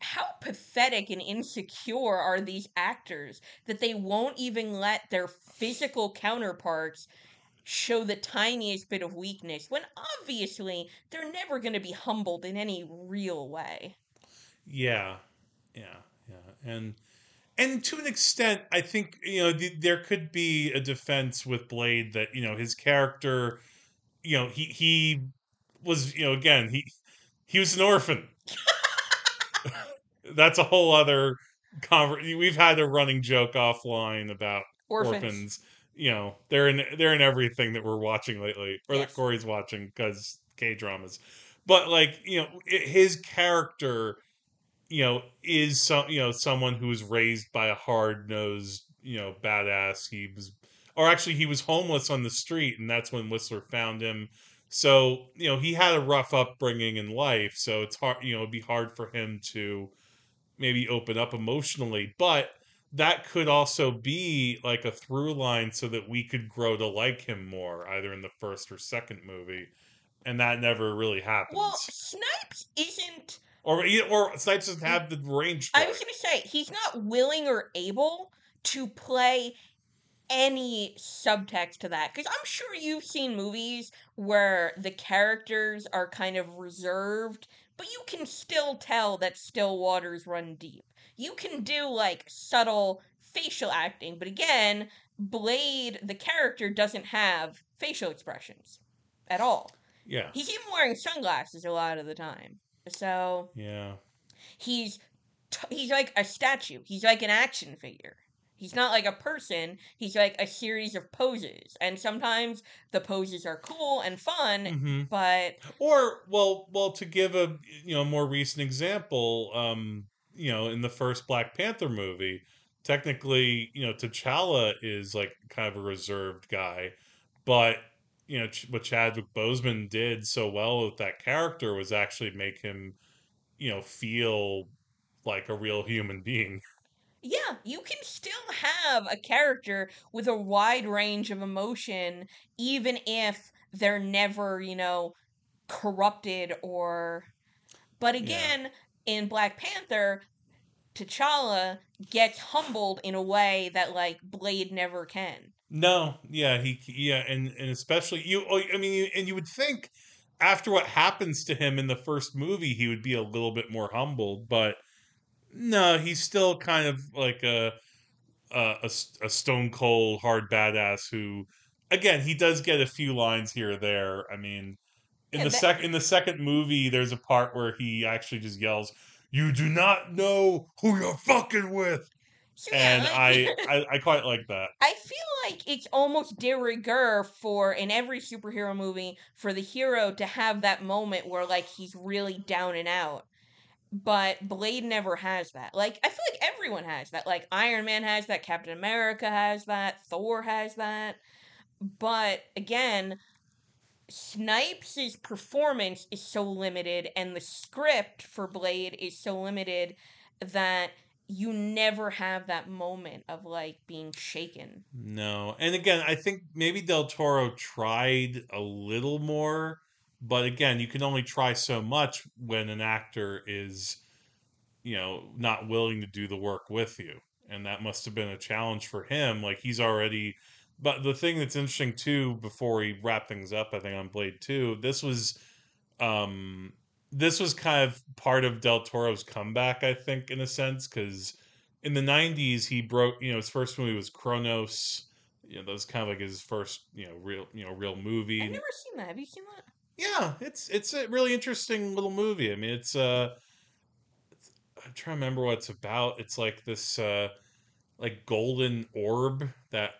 how pathetic and insecure are these actors that they won't even let their physical counterparts show the tiniest bit of weakness when obviously they're never going to be humbled in any real way. Yeah, yeah, yeah, and and to an extent, I think you know th- there could be a defense with Blade that you know his character, you know he he was you know again he he was an orphan. [LAUGHS] That's a whole other conver- We've had a running joke offline about Orphans. orphans. You know they're in they're in everything that we're watching lately, or Yes. that Korey's watching because K dramas. But like you know i his character you know, is some you know someone who was raised by a hard nosed you know badass. He was, or actually, he was homeless on the street, and that's when Whistler found him. So you know, he had a rough upbringing in life. So it's hard, you know, it'd be hard for him to maybe open up emotionally, but that could also be like a through line so that we could grow to like him more either in the first or second movie and that never really happens Well, Snipes isn't or or Snipes doesn't have the range. I was going to say he's not willing or able to play any subtext to that because I'm sure you've seen movies where the characters are kind of reserved, but you can still tell that still waters run deep. You can do like subtle facial acting, but again, Blade, the character, doesn't have facial expressions at all. Yeah, He's even wearing sunglasses a lot of the time. So yeah, he's t- he's like a statue. He's like an action figure. He's not like a person. He's like a series of poses, and sometimes the poses are cool and fun. hmm But Or well, well, to give a you know more recent example, um, you know, in the first Black Panther movie, technically, you know, T'Challa is like kind of a reserved guy, but you know what Chadwick Boseman did so well with that character was actually make him, you know, feel like a real human being. Yeah, you can still have a character with a wide range of emotion, even if they're never, you know, corrupted or. But Yeah. again, in Black Panther, T'Challa gets humbled in a way that like Blade never can. No, yeah, he, yeah, and and especially you. oh, I mean, you- and you would think after what happens to him in the first movie, he would be a little bit more humbled, but no, he's still kind of like a a a stone cold hard badass who, again, he does get a few lines here or there. I mean, in Yeah, the that- sec in the second movie, there's a part where he actually just yells, "You do not know who you're fucking with," yeah, and I, [LAUGHS] I I quite like that. I feel like it's almost de rigueur for in every superhero movie for the hero to have that moment where like he's really down and out. But Blade never has that. Like I feel like everyone has that. Like Iron Man has that, Captain America has that, Thor has that. But again, Snipes' performance is so limited and the script for Blade is so limited that you never have that moment of like being shaken. No. And again, I think maybe Del Toro tried a little more, but again, you can only try so much when an actor is, you know, not willing to do the work with you. and that must have been a challenge for him. Like he's already. But the thing that's interesting too, before we wrap things up, I think on Blade Two, this was, um, this was kind of part of Del Toro's comeback, I think, in a sense, because in the '90s he broke. You know, his first movie was Cronos. You know, that was kind of like his first, you know, real, you know, real movie. I've never seen that. Have you seen that? Yeah, it's it's a really interesting little movie. I mean, it's uh, it's, I'm trying to remember what it's about. It's like this uh, like golden orb that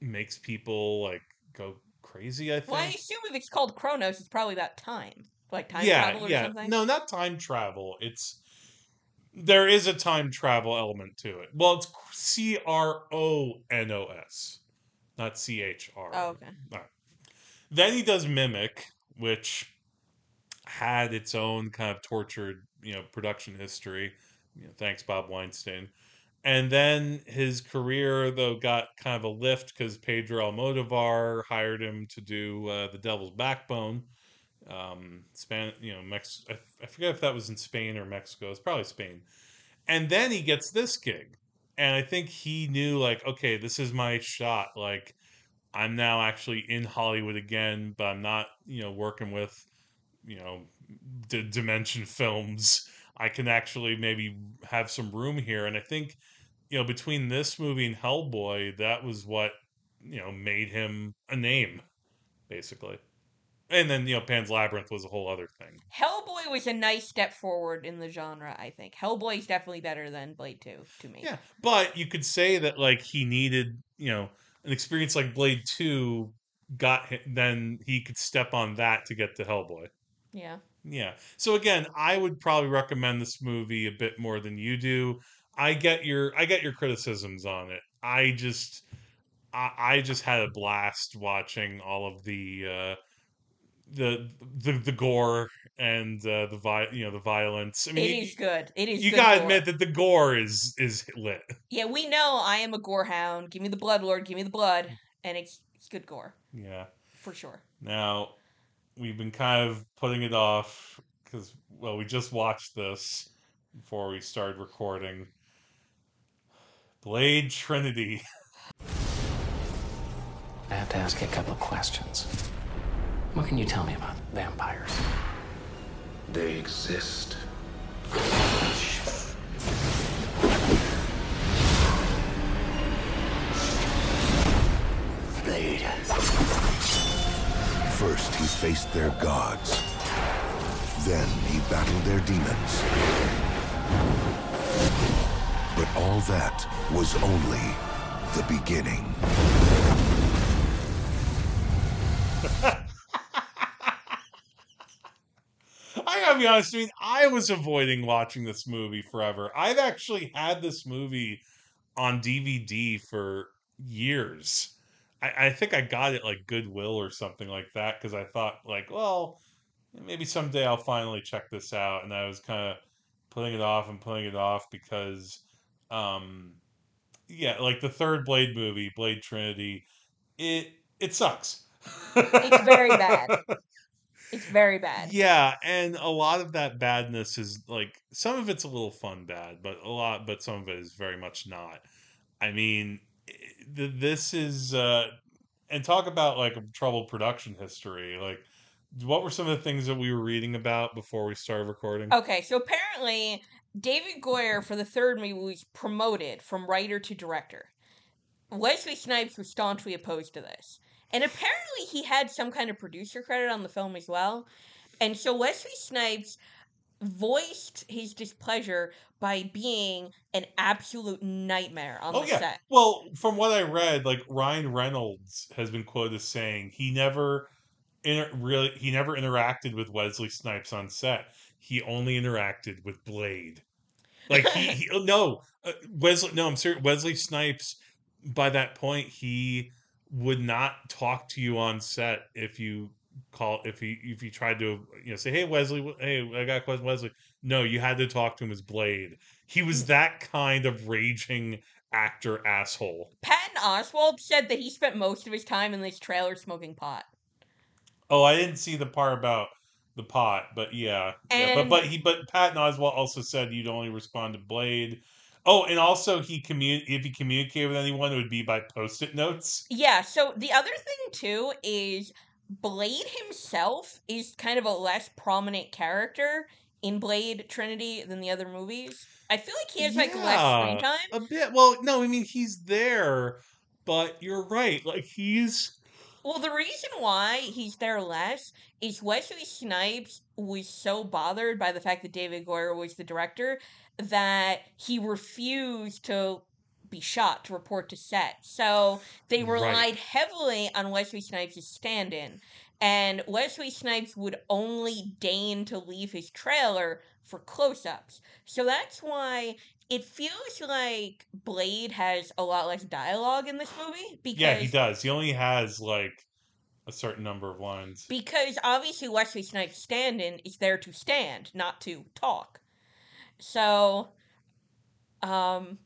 makes people like go crazy. I think. Well, I assume if it's called Cronos, it's probably about time, like time yeah, travel or yeah. something. No, not time travel. It's there is a time travel element to it. Well, it's C R O N O S, not C H R. Oh, okay. Then he does Mimic, which had its own kind of tortured, you know, production history. You know, thanks Bob Weinstein. And then his career, though, got kind of a lift because Pedro Almodovar hired him to do uh, The Devil's Backbone. Um, Span, you know, Mex. I, I forget if that was in Spain or Mexico. It's probably Spain. And then he gets this gig, and I think he knew, like, okay, this is my shot. Like, I'm now actually in Hollywood again, but I'm not, you know, working with, you know, D- Dimension Films. I can actually maybe have some room here. And I think, you know, between this movie and Hellboy, that was what, you know, made him a name, basically. And then, you know, Pan's Labyrinth was a whole other thing. Hellboy was a nice step forward in the genre. I think Hellboy is definitely better than Blade Two to me. Yeah. But you could say that, like, he needed, you know, an experience like Blade 2 got him, then he could step on that to get to Hellboy. Yeah. Yeah. So again, I would probably recommend this movie a bit more than you do. I get your I get your criticisms on it. I just I, I just had a blast watching all of the uh the the, the gore and uh, the vi- you know the violence. I mean, it you, good. It is. you good gotta gore. admit that the gore is is lit. Yeah, we know I am a gore hound. Give me the blood, Lord. Give me the blood, and it's it's good gore Yeah. for sure. Now, we've been kind of putting it off because, well, we just watched this before we started recording. Blade Trinity. I have to ask you a couple of questions. What can you tell me about vampires? They exist. Blade. First, he faced their gods. Then he battled their demons. But all that was only the beginning. I gotta be honest, I mean, I was avoiding watching this movie forever. I've actually had this movie on DVD for years. I, I think I got it like Goodwill or something like that because I thought, like, well, maybe someday I'll finally check this out. And I was kind of putting it off and putting it off because, um, yeah, like the third Blade movie, Blade Trinity, it it sucks. It's very bad. [LAUGHS] It's very bad. Yeah, and a lot of that badness is like some of it's a little fun bad, but a lot, but some of it is very much not. I mean, this is uh and talk about like a troubled production history. Like, what were some of the things that we were reading about before we started recording? Okay, so apparently David Goyer for the third movie was promoted from writer to director. Wesley Snipes was staunchly opposed to this. And apparently he had some kind of producer credit on the film as well. And so Wesley Snipes voiced his displeasure by being an absolute nightmare on Oh the yeah. set. Well, from what I read, like Ryan Reynolds has been quoted as saying he never inter- really he never interacted with Wesley Snipes on set. He only interacted with Blade. Like he, he [LAUGHS] oh, no uh, Wesley no I'm serious Wesley Snipes by that point he would not talk to you on set if you call if he if you tried to you know say hey Wesley hey I got a question Wesley. No you had to talk to him as Blade. He was hmm. that kind of raging actor asshole. Patton Oswalt said that he spent most of his time in this trailer smoking pot. oh I didn't see the part about the pot but yeah, yeah but And- but he but Patton Oswalt also said you'd only respond to Blade Oh, and also he commun if he communicated with anyone, it would be by post-it notes. Yeah, so the other thing too is Blade himself is kind of a less prominent character in Blade Trinity than the other movies. I feel like he has like less screen time. A bit. Well, no, I mean he's there, but you're right. Like he's Well, the reason why he's there less is Wesley Snipes was so bothered by the fact that David Goyer was the director that he refused to be shot to report to set. So they Right. relied heavily on Wesley Snipes' stand in. And Wesley Snipes would only deign to leave his trailer for close ups. So that's why it feels like Blade has a lot less dialogue in this movie because yeah, he does. He only has like a certain number of lines. because obviously Wesley Snipes' stand-in is there to stand, not to talk. So, um,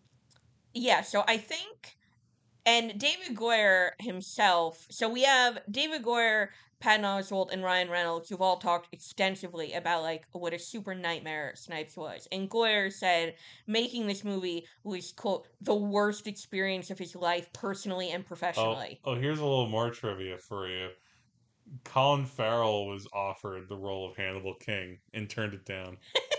yeah. So I think, and David Goyer himself. So we have David Goyer, Patton Oswalt, and Ryan Reynolds, who've all talked extensively about like what a super nightmare Snipes was. And Goyer said making this movie was quote the worst experience of his life, personally and Oh, professionally. oh, here's a little more trivia for you. Colin Farrell was offered the role of Hannibal King and turned it down. [LAUGHS]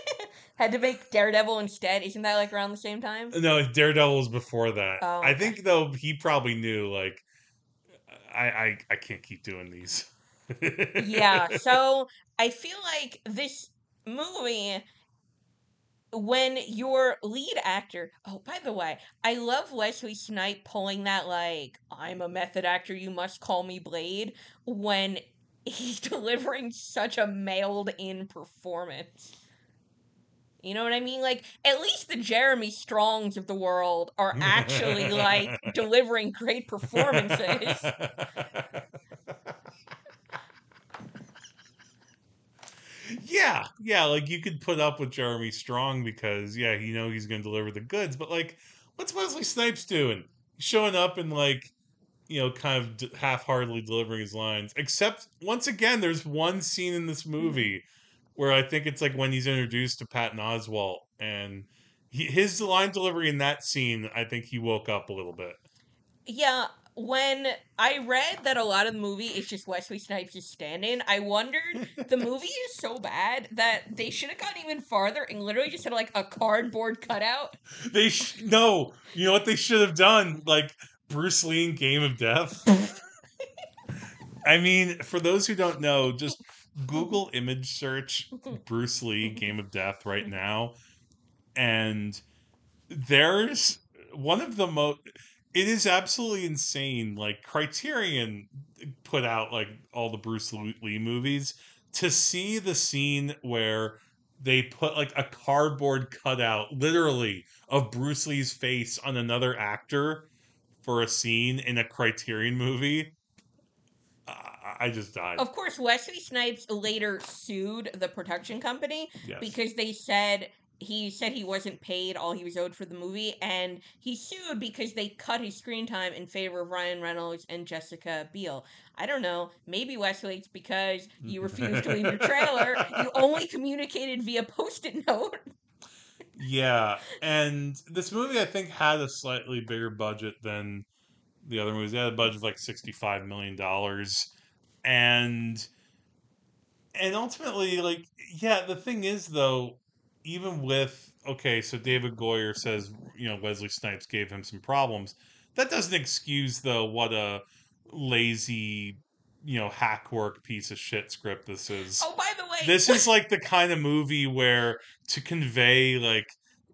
Had to make Daredevil instead. Isn't that like around the same time? No, Daredevil was before that. Oh, I think though he probably knew like I I, I can't keep doing these. [LAUGHS] yeah, so I feel like this movie when your lead actor oh by the way i love wesley snipe pulling that like i'm a method actor you must call me blade when he's [LAUGHS] delivering such a mailed in performance you know what i mean like at least the jeremy strongs of the world are actually like [LAUGHS] delivering great performances yeah, yeah, like you could put up with Jeremy Strong because yeah, you know he's going to deliver the goods, but like what's Wesley Snipes doing? Showing up and like you know kind of half-heartedly delivering his lines. Except once again there's one scene in this mm. movie where I think it's like when he's introduced to Patton Oswalt and he, his line delivery in that scene, I think he woke up a little bit. Yeah, when I read that a lot of the movie is just Wesley Snipes' stand-in, I wondered the [LAUGHS] movie is so bad that they should have gone even farther and literally just had like a cardboard cutout. They sh- no, you know what they should have done? Like Bruce Lee in Game of Death. [LAUGHS] I mean, for those who don't know, just Google image search [LAUGHS] Bruce Lee Game of Death right [LAUGHS] now, and there's one of the most. It is absolutely insane. Like Criterion put out like all the Bruce Lee movies to see the scene where they put like a cardboard cutout, literally, of Bruce Lee's face on another actor for a scene in a Criterion movie. I just died. Of course, Wesley Snipes later sued the production company Yes. because they said he said he wasn't paid all he was owed for the movie, and he sued because they cut his screen time in favor of Ryan Reynolds and Jessica Biel. I don't know. Maybe Wesley, it's because you [LAUGHS] refused to leave your trailer. You only communicated via post-it note. Yeah, and this movie I think had a slightly bigger budget than the other movies. They had a budget of like sixty-five million dollars, and and ultimately, like, yeah, the thing is though, even with okay, so David Goyer says you know Wesley Snipes gave him some problems. That doesn't excuse though what a lazy, you know, hack work piece of shit script this is Oh, by the way, this is like the kind of movie where to convey like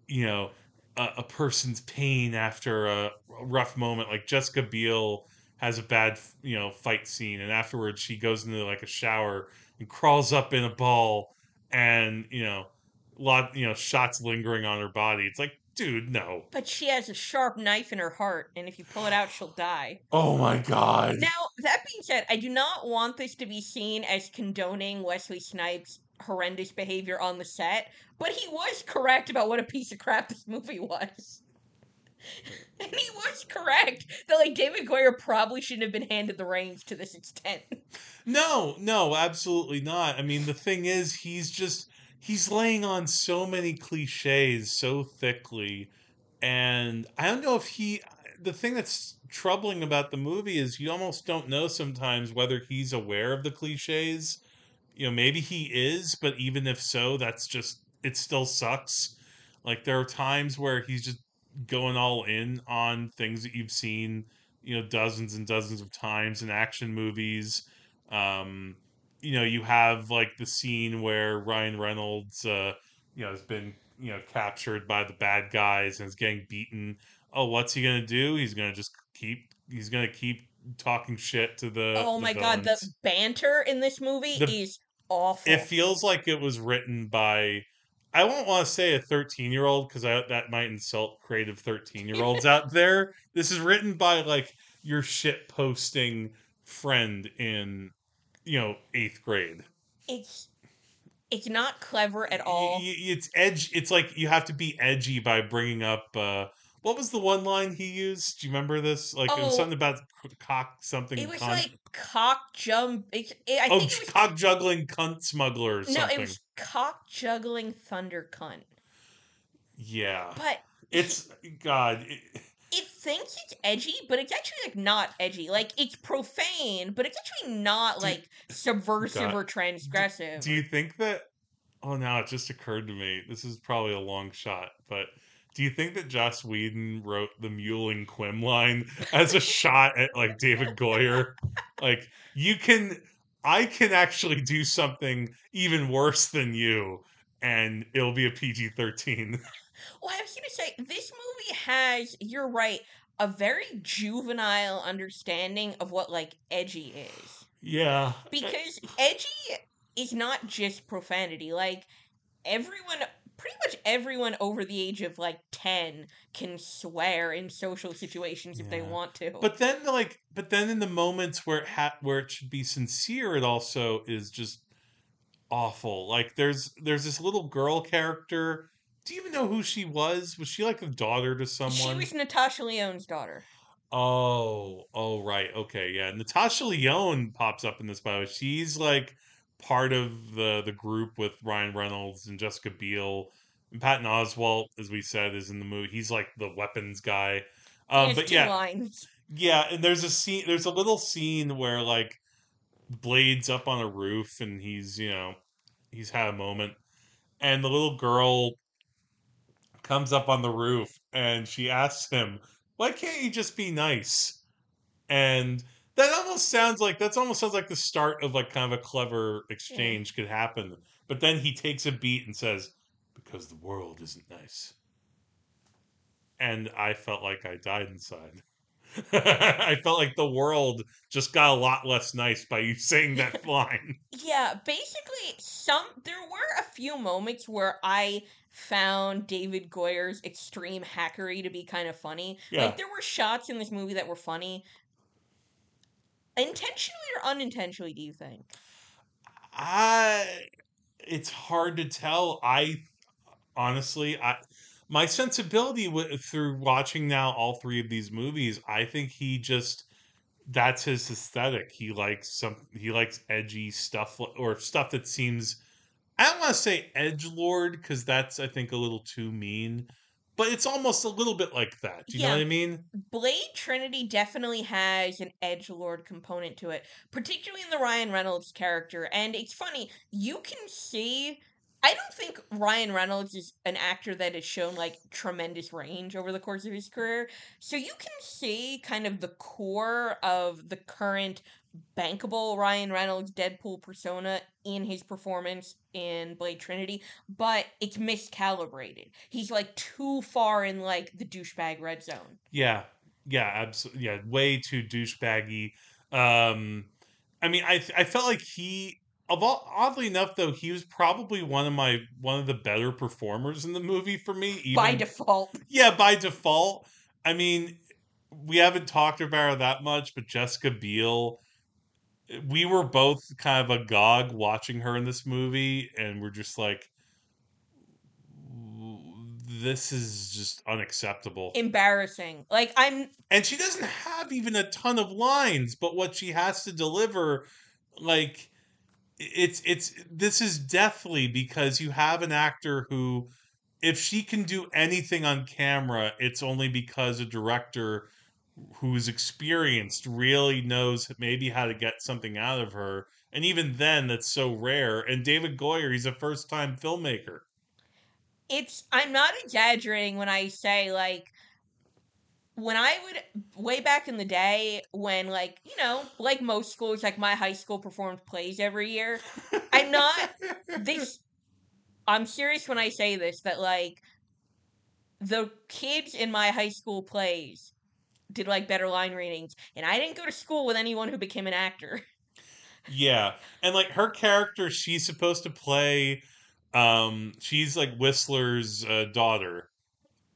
you know a, a person's pain after a rough moment like jessica biel has a bad you know fight scene and afterwards she goes into like a shower and crawls up in a ball and you know lot you know shots lingering on her body it's like dude no But she has a sharp knife in her heart, and if you pull it out, she'll die. oh my god Now, that being said, I do not want this to be seen as condoning Wesley Snipes' horrendous behavior on the set, but he was correct about what a piece of crap this movie was. [LAUGHS] that, like, David Goyer probably shouldn't have been handed the reins to this extent. No, no, absolutely not. I mean, the thing is, he's just he's laying on so many cliches so thickly and I don't know if he. The thing that's troubling about the movie is you almost don't know sometimes whether he's aware of the cliches. You know, maybe he is, but even if so, that's just it still sucks. Like there are times where he's just going all in on things that you've seen, you know, dozens and dozens of times in action movies. Um, you know, you have like the scene where Ryan Reynolds, uh, you know, has been you know captured by the bad guys and is getting beaten. Oh, what's he gonna do? He's gonna just keep. He's gonna keep talking shit to the. oh the my god, the banter in this movie The- is awful. It feels like it was written by. I won't want to say a 13 year old because that might insult creative 13 year olds [LAUGHS] out there. This is written by like your shit posting friend in, you know, eighth grade. it's it's not clever at all. It's edge. It's like you have to be edgy by bringing up. uh What was the one line he used? Do you remember this? Like it was Oh. something about cock something. It was cunt. like cock jump. It, it, I oh, think it was cock juggling cunt smuggler or no, something. it was cock juggling thunder cunt. Yeah, But it's God. It, it thinks it's edgy, but it's actually like not edgy. Like it's profane, but it's actually not like subversive God. or transgressive. Do you think that? Oh, now it just occurred to me. This is probably a long shot, but do you think that Joss Whedon wrote the Mewling Quim line as a shot at like David Goyer? [LAUGHS] Like you can, I can actually do something even worse than you, and it'll be a PG thirteen. [LAUGHS] Well, I was gonna say this movie has. You're right. A very juvenile understanding of what like edgy is. Yeah, because edgy is not just profanity like everyone pretty much everyone over the age of like 10 can swear in social situations if they want to But then, like, but then in the moments where it ha- where it should be sincere, it also is just awful. Like, there's there's this little girl character. Do you even know who she was? Was she like a daughter to someone? she was natasha lyonne's daughter Oh, oh, right. Okay, yeah. Natasha Lyonne pops up in this bio. She's like part of the the group with Ryan Reynolds and Jessica Biel. And Patton Oswalt, as we said, is in the movie. He's like the weapons guy. Um, but yeah, lines yeah, and there's a scene. There's a little scene where like Blade's up on a roof, and he's you know he's had a moment, and the little girl comes up on the roof, and she asks him, "Why can't you just be nice?" And that almost sounds like that's almost sounds like the start of like kind of a clever exchange could happen. But then he takes a beat and says, "Because the world isn't nice." And I felt like I died inside. [LAUGHS] I felt like the world just got a lot less nice by you saying that [LAUGHS] line. yeah basically some there were a few moments where i found david goyer's extreme hackery to be kind of funny Yeah. like there were shots in this movie that were funny intentionally or unintentionally do you think I it's hard to tell. I honestly, I my sensibility w- through watching now all three of these movies, I think he just that's his aesthetic. He likes some he likes edgy stuff or stuff that seems I don't want to say edge lord because that's I think a little too mean, but it's almost a little bit like that. Do you know what Yeah. I mean? Blade Trinity definitely has an edge lord component to it, particularly in the Ryan Reynolds character. And it's funny, you can see. I don't think Ryan Reynolds is an actor that has shown like tremendous range over the course of his career. So you can see kind of the core of the current bankable Ryan Reynolds Deadpool persona in his performance in Blade Trinity, but it's miscalibrated. He's like too far in like the douchebag red zone. Yeah, yeah, absolutely. Yeah, way too douchebaggy. Um, I mean, I I felt like he, of all, oddly enough, though, he was probably one of my one of the better performers in the movie for me. Even, by default. yeah, by default. I mean, we haven't talked about her that much, but Jessica Biel. We were both kind of agog watching her in this movie, and we're just like, this is just unacceptable. Embarrassing. Like I'm and she doesn't have even a ton of lines but what she has to deliver like it's it's this is deathly because you have an actor who if she can do anything on camera, it's only because a director who's experienced really knows maybe how to get something out of her. And even then, that's so rare. And David Goyer, he's a first time filmmaker. it's I'm not exaggerating when I say like when I would way back in the day when like you know like most schools like my high school performed plays every year I'm not [LAUGHS] this I'm serious when I say this that like the kids in my high school plays did like better line readings and I didn't go to school with anyone who became an actor Yeah. And like her character, she's supposed to play um she's like Whistler's uh, daughter.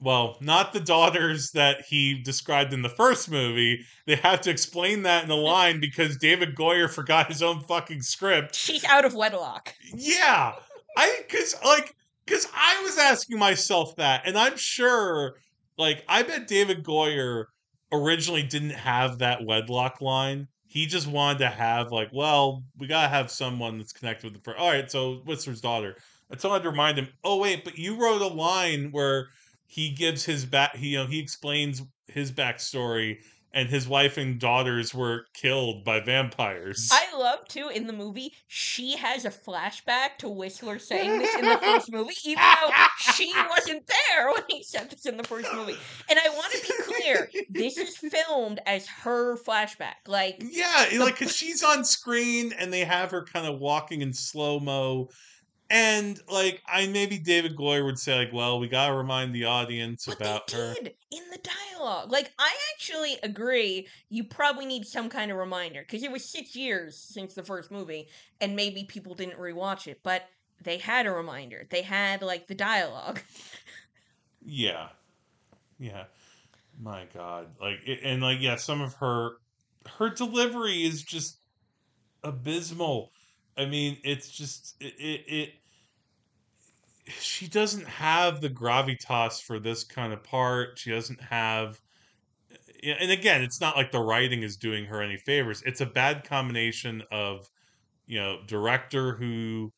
Well, not the daughters that he described in the first movie. They have to explain that in the line because David Goyer forgot his own fucking script. she's out of wedlock Yeah. I cuz like cuz I was asking myself that and I'm sure like I bet David Goyer originally didn't have that wedlock line. He just wanted to have like, well, we got to have someone that's connected with the first. All right, so Whistler's daughter. And so I had to remind him, "Oh wait, but you wrote a line where he gives his back he, you know, he explains his backstory and his wife and daughters were killed by vampires. I love too in the movie she has a flashback to Whistler saying this in the first [LAUGHS] movie, even though she wasn't there when he said this in the first movie. And I want to be clear, this is filmed as her flashback. Like Yeah, like cause she's on screen and they have her kind of walking in slow mo, and like I maybe David Goyer would say like, well, we gotta remind the audience about her. did in the dialogue. Like I actually agree. You probably need some kind of reminder because it was six years since the first movie, and maybe people didn't rewatch it, but they had a reminder. They had like the dialogue. Yeah, yeah. My God, like it, and like yeah, some of her her delivery is just abysmal. I mean, it's just it, it, it she doesn't have the gravitas for this kind of part. She doesn't have and again, it's not like the writing is doing her any favors. It's a bad combination of, you know, director who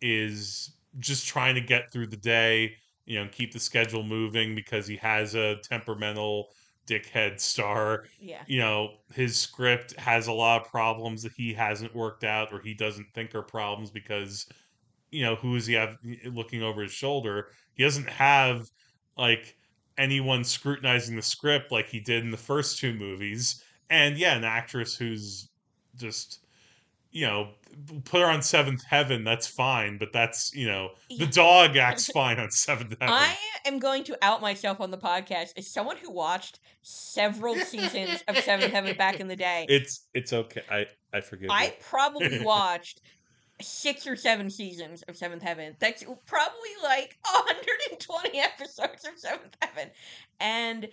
is just trying to get through the day, you know, keep the schedule moving because he has a temperamental dickhead star. Yeah. You know, his script has a lot of problems that he hasn't worked out or he doesn't think are problems because you know, who is he have looking over his shoulder? He doesn't have like anyone scrutinizing the script like he did in the first two movies. And yeah, an actress who's just you know, put her on Seventh Heaven, that's fine, but that's, you know, the dog acts [LAUGHS] fine on Seventh Heaven. I am going to out myself on the podcast as someone who watched several seasons of Seventh Heaven back in the day. [LAUGHS] It's it's okay. I I forgive I you. probably [LAUGHS] watched six or seven seasons of Seventh Heaven. That's probably like [LAUGHS] 120 episodes of Seventh Heaven. And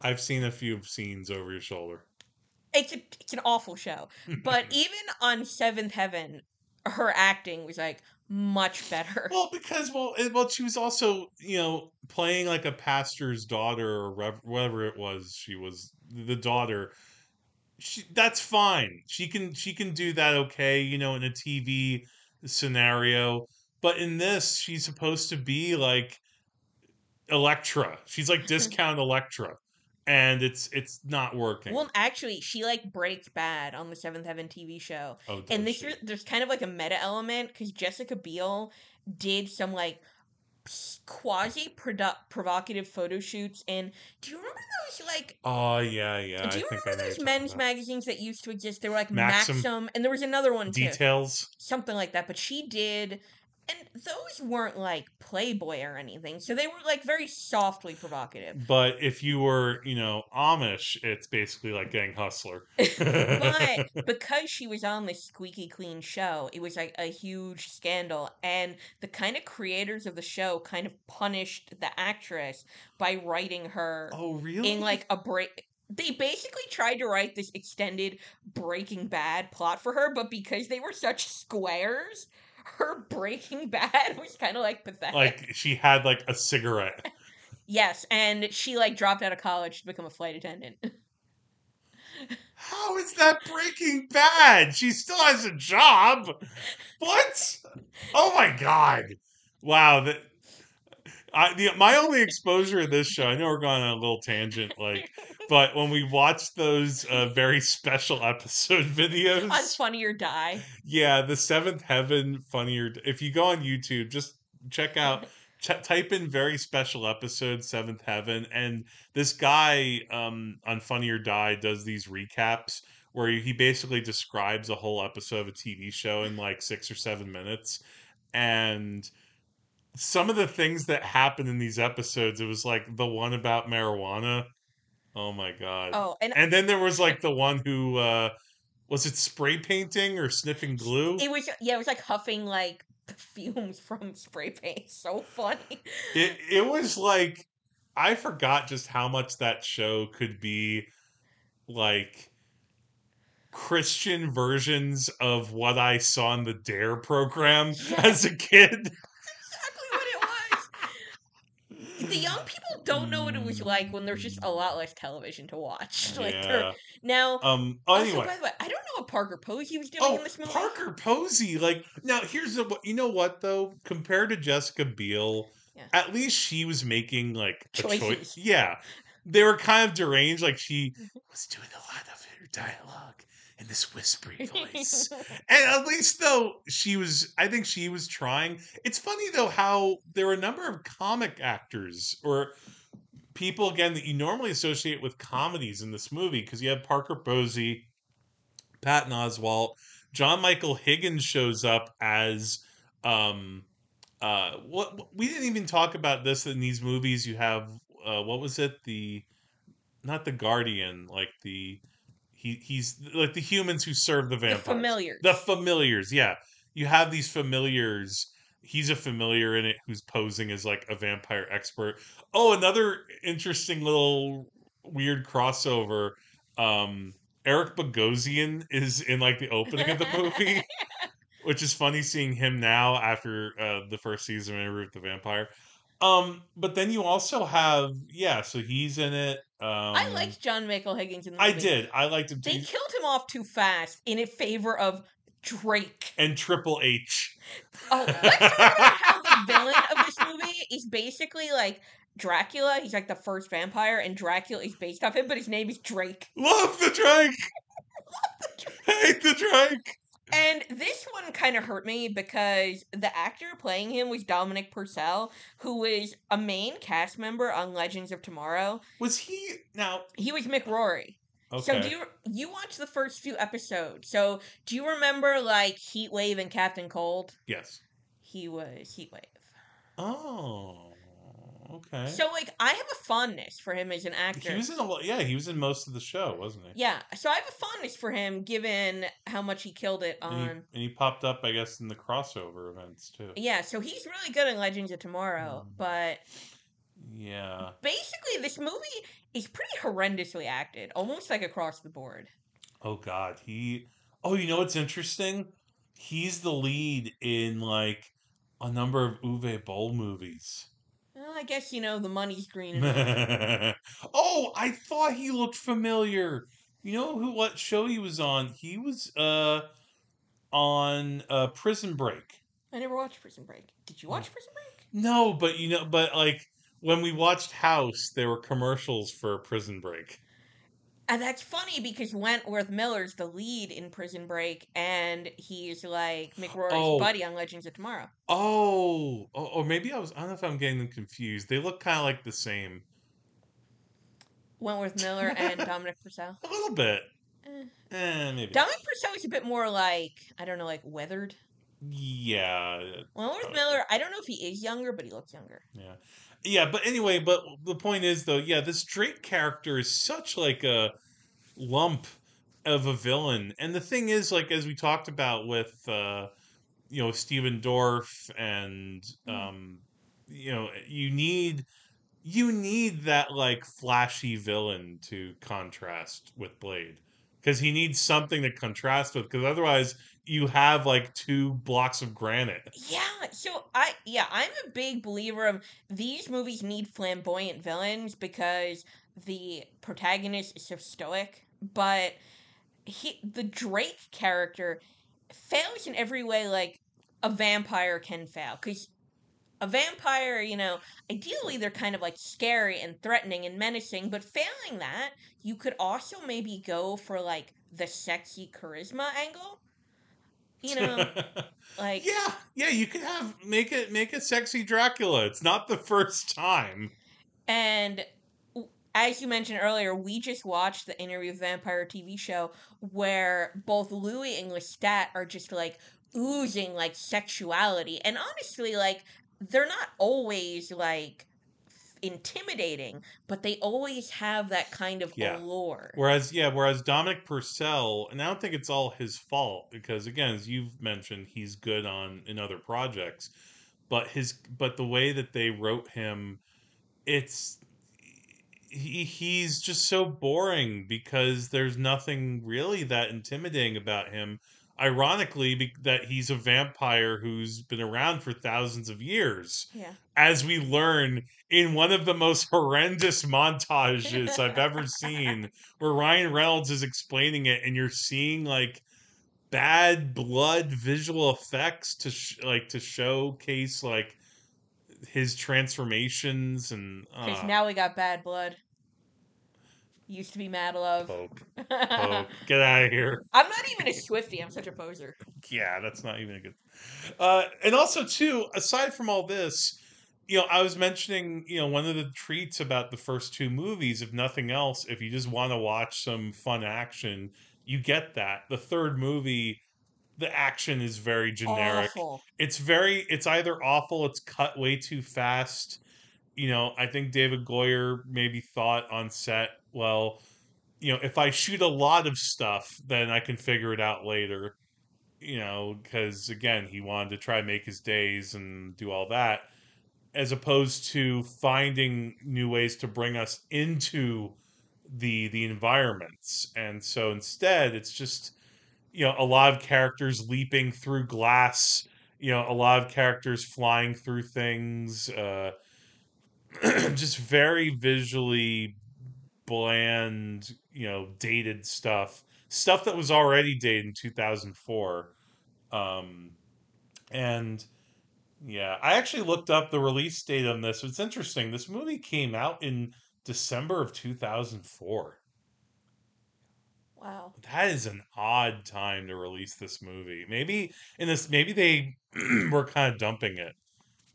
I've seen a few scenes over your shoulder. it's a, it's an awful show. But [LAUGHS] even on Seventh Heaven, her acting was like much better. Well, because well, it, well, she was also you know playing like a pastor's daughter or rev- whatever it was. She was the daughter. She, that's fine. She can she can do that okay. You know, in a TV scenario. But in this, she's supposed to be like Elektra. She's like [LAUGHS] discount Elektra, and it's it's not working. Well, actually, she like breaks bad on the Seventh Heaven TV show. Oh, and this she? year, there's kind of like a meta element because Jessica Biel did some like quasi provocative photo shoots. And do you remember those like? Oh yeah, yeah. do you I remember those men's magazines that used to exist? They were like Maxim- Maxim, and there was another one too. Details. something like that. But she did, and those weren't like Playboy or anything, so they were like very softly provocative. But if you were, you know, Amish, it's basically like Gang Hustler. [LAUGHS] but [LAUGHS] because she was on this squeaky clean show, it was like a huge scandal. And the kind of creators of the show kind of punished the actress by writing her oh, really? in like a break. They basically tried to write this extended Breaking Bad plot for her, but because they were such squares, her Breaking [LAUGHS] Bad was kind of like pathetic. like she had like a cigarette. yes, and she like dropped out of college to become a flight attendant. [LAUGHS] How is that Breaking Bad? She still has a job. What? Oh my god! Wow. That I the, my only exposure to this show. I know we're going on a little tangent, like, but when we watched those uh, very special episode [LAUGHS] videos, On Funny or Die. yeah, the Seventh Heaven funnier. If you go on YouTube, just check out. [LAUGHS] Ch- type in very special episode Seventh Heaven, and this guy um, on Funny or Die does these recaps where he basically describes a whole episode of a TV show in like six or seven minutes, and some of the things that happened in these episodes, it was like the one about marijuana. Oh my god! Oh, and and then there was like the one who uh, was it spray painting or sniffing glue? it was yeah, it was like huffing like fumes [LAUGHS] from spray paint. So funny. it it was like I forgot just how much that show could be like Christian versions of what I saw in the Dare program [LAUGHS] as a kid. exactly what it was. The young people don't know what it was like when there's just a lot less television to watch. [LAUGHS] Like Yeah. now, Um. Oh, also, anyway. by the way, I don't know what Parker Posey was doing Oh, in this movie. Parker Posey. Like now, here's the. You know what though? Compared to Jessica Biel, Yeah. at least she was making like a choice. Choices. Yeah, they were kind of deranged. Like she was doing a lot of her dialogue in this whispery voice. [LAUGHS] and at least though she was, I think she was trying. It's funny though how there were a number of comic actors or people again that you normally associate with comedies in this movie because you have Parker Posey, Patton Oswalt, John Michael Higgins shows up as um uh what we didn't even talk about this in these movies you have uh what was it the not the guardian like the he he's like the humans who serve the the vampires. familiars. the familiars yeah. You have these familiars. He's a familiar in it who's posing as like a vampire expert. Oh another interesting little weird crossover. Um eric bogosian is in like the opening of the movie [LAUGHS] which is funny seeing him now after uh, the first season of Interview with the Vampire. Um, but then you also have yeah, so he's in it. Um, I liked John Michael Higgins in the movie. I did. I liked him. They too. killed him off too fast in favor of Drake. and Triple H. Oh, let's talk about how the villain of this movie is basically like Dracula. He's like the first vampire, and Dracula is based off him, but his name is Drake. Love the Drake. [LAUGHS] Hate the Drake. And this one kind of hurt me because the actor playing him was Dominic Purcell, who was a main cast member on Legends of Tomorrow. Was he now? He was Mick Rory. So do you you watched the first few episodes? So do you remember like Heat Wave and Captain Cold? Yes. He was Heat Wave. Oh. Okay. So like I have a fondness for him as an actor. he was in a lot. Yeah, he was in most of the show, wasn't he? yeah, so I have a fondness for him given how much he killed it And on. he, and he popped up, I guess, in the crossover events too. Yeah, so he's really good in Legends of Tomorrow, Mm. but Yeah. basically this movie is pretty horrendously acted, almost like across the board. Oh God, he. Oh, you know what's interesting? He's the lead in like a number of Uwe Boll movies. Well, I guess you know the money's green. [LAUGHS] Oh, I thought he looked familiar. You know who? What show he was on? He was uh on uh Prison Break. I never watched Prison Break. Did you watch Prison Break? No, but you know, but like when we watched House, there were commercials for Prison Break. And that's funny because Wentworth Miller's the lead in Prison Break, and he's like Mick Rory's Oh. buddy on Legends of Tomorrow. Oh, oh, or maybe I was. I don't know if I'm getting them confused. They look kind of like the same, Wentworth Miller and [LAUGHS] Dominic Purcell. a little bit. Eh. Eh, maybe. Dominic Purcell is a bit more like I don't know, like weathered. Yeah, Wentworth Uh, Miller, I don't know if he is younger, but he looks younger. yeah, yeah. But anyway, but the point is though, yeah, this Drake character is such like a lump of a villain, and the thing is, like as we talked about with, uh, you know, Stephen Dorff, and um, you know, you need you need that like flashy villain to contrast with Blade because he needs something to contrast with because otherwise you have like two blocks of granite. Yeah, so I yeah, I'm a big believer of these movies need flamboyant villains because the protagonist is so stoic, but he the Drake character fails in every way like a vampire can fail cuz a vampire, you know, ideally they're kind of like scary and threatening and menacing, but failing that, you could also maybe go for like the sexy charisma angle. You know, [LAUGHS] like yeah, yeah, you could have make it make a sexy Dracula. It's not the first time. And as you mentioned earlier, we just watched the Interview with Vampire TV show where both Louis and Lestat are just like oozing like sexuality. And honestly, like they're not always like intimidating, but they always have that kind of Yeah. allure. Whereas, yeah, whereas Dominic Purcell, and I don't think it's all his fault because, again, as you've mentioned, he's good on in other projects, but his but the way that they wrote him, it's he he's just so boring because there's nothing really that intimidating about him. Ironically, be- that he's a vampire who's been around for thousands of years Yeah. as we learn in one of the most horrendous montages I've [LAUGHS] ever seen, where Ryan Reynolds is explaining it, and you're seeing like bad blood visual effects to sh- like to showcase like his transformations and Because uh, now we got bad blood. Used to be mad love. poke, [LAUGHS] poke, get out of here. I'm not even a Swifty. I'm such a poser. yeah, that's not even a good. Uh, and also, too, aside from all this, you know, I was mentioning, you know, one of the treats about the first two movies, if nothing else, if you just want to watch some fun action, you get that. The third movie, the action is very generic. Awful. It's very, it's either awful, it's cut way too fast. You know, I think David Goyer maybe thought on set, well, you know, if I shoot a lot of stuff, then I can figure it out later you know, because again, he wanted to try and make his days and do all that, as opposed to finding new ways to bring us into the the environments. And so instead, it's just you know a lot of characters leaping through glass, you know, a lot of characters flying through things, uh, [CLEARS THROAT] just very visually bland, you know, dated stuff. Stuff that was already dated in 2004. Um, and yeah, I actually looked up the release date on this. It's interesting. This movie came out in December of 2004. Wow. That is an odd time to release this movie. Maybe in this, maybe they [CLEARS THROAT] were kind of dumping it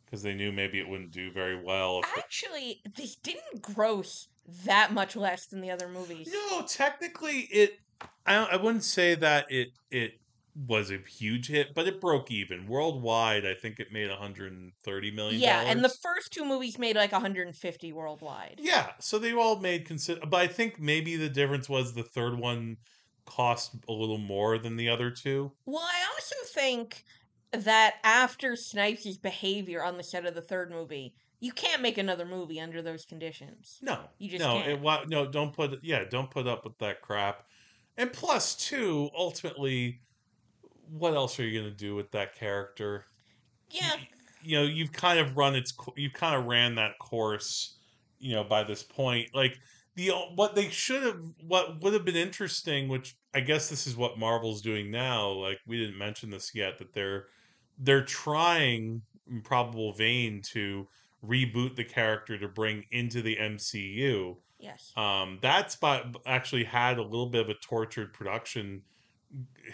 because they knew maybe it wouldn't do very well. it- Actually, this didn't gross that much less than the other movies. No, technically it. I, I wouldn't say that it it was a huge hit, but it broke even worldwide. I think it made 130 million. Yeah, and the first two movies made like 150 worldwide. yeah, so they all made consider. But I think maybe the difference was the third one cost a little more than the other two. Well, I also think that after Snipes' behavior on the set of the third movie, you can't make another movie under those conditions. No, You just no, can't. it, no, don't put yeah, don't put up with that crap. And plus, two, ultimately, what else are you gonna do with that character? Yeah, you know you've kind of run its you've kind of ran that course you know by this point like the what they should have what would have been interesting which i guess this is what marvel's doing now like we didn't mention this yet that they're they're trying in probable vein to reboot the character to bring into the mcu yes. um that's by actually had a little bit of a tortured production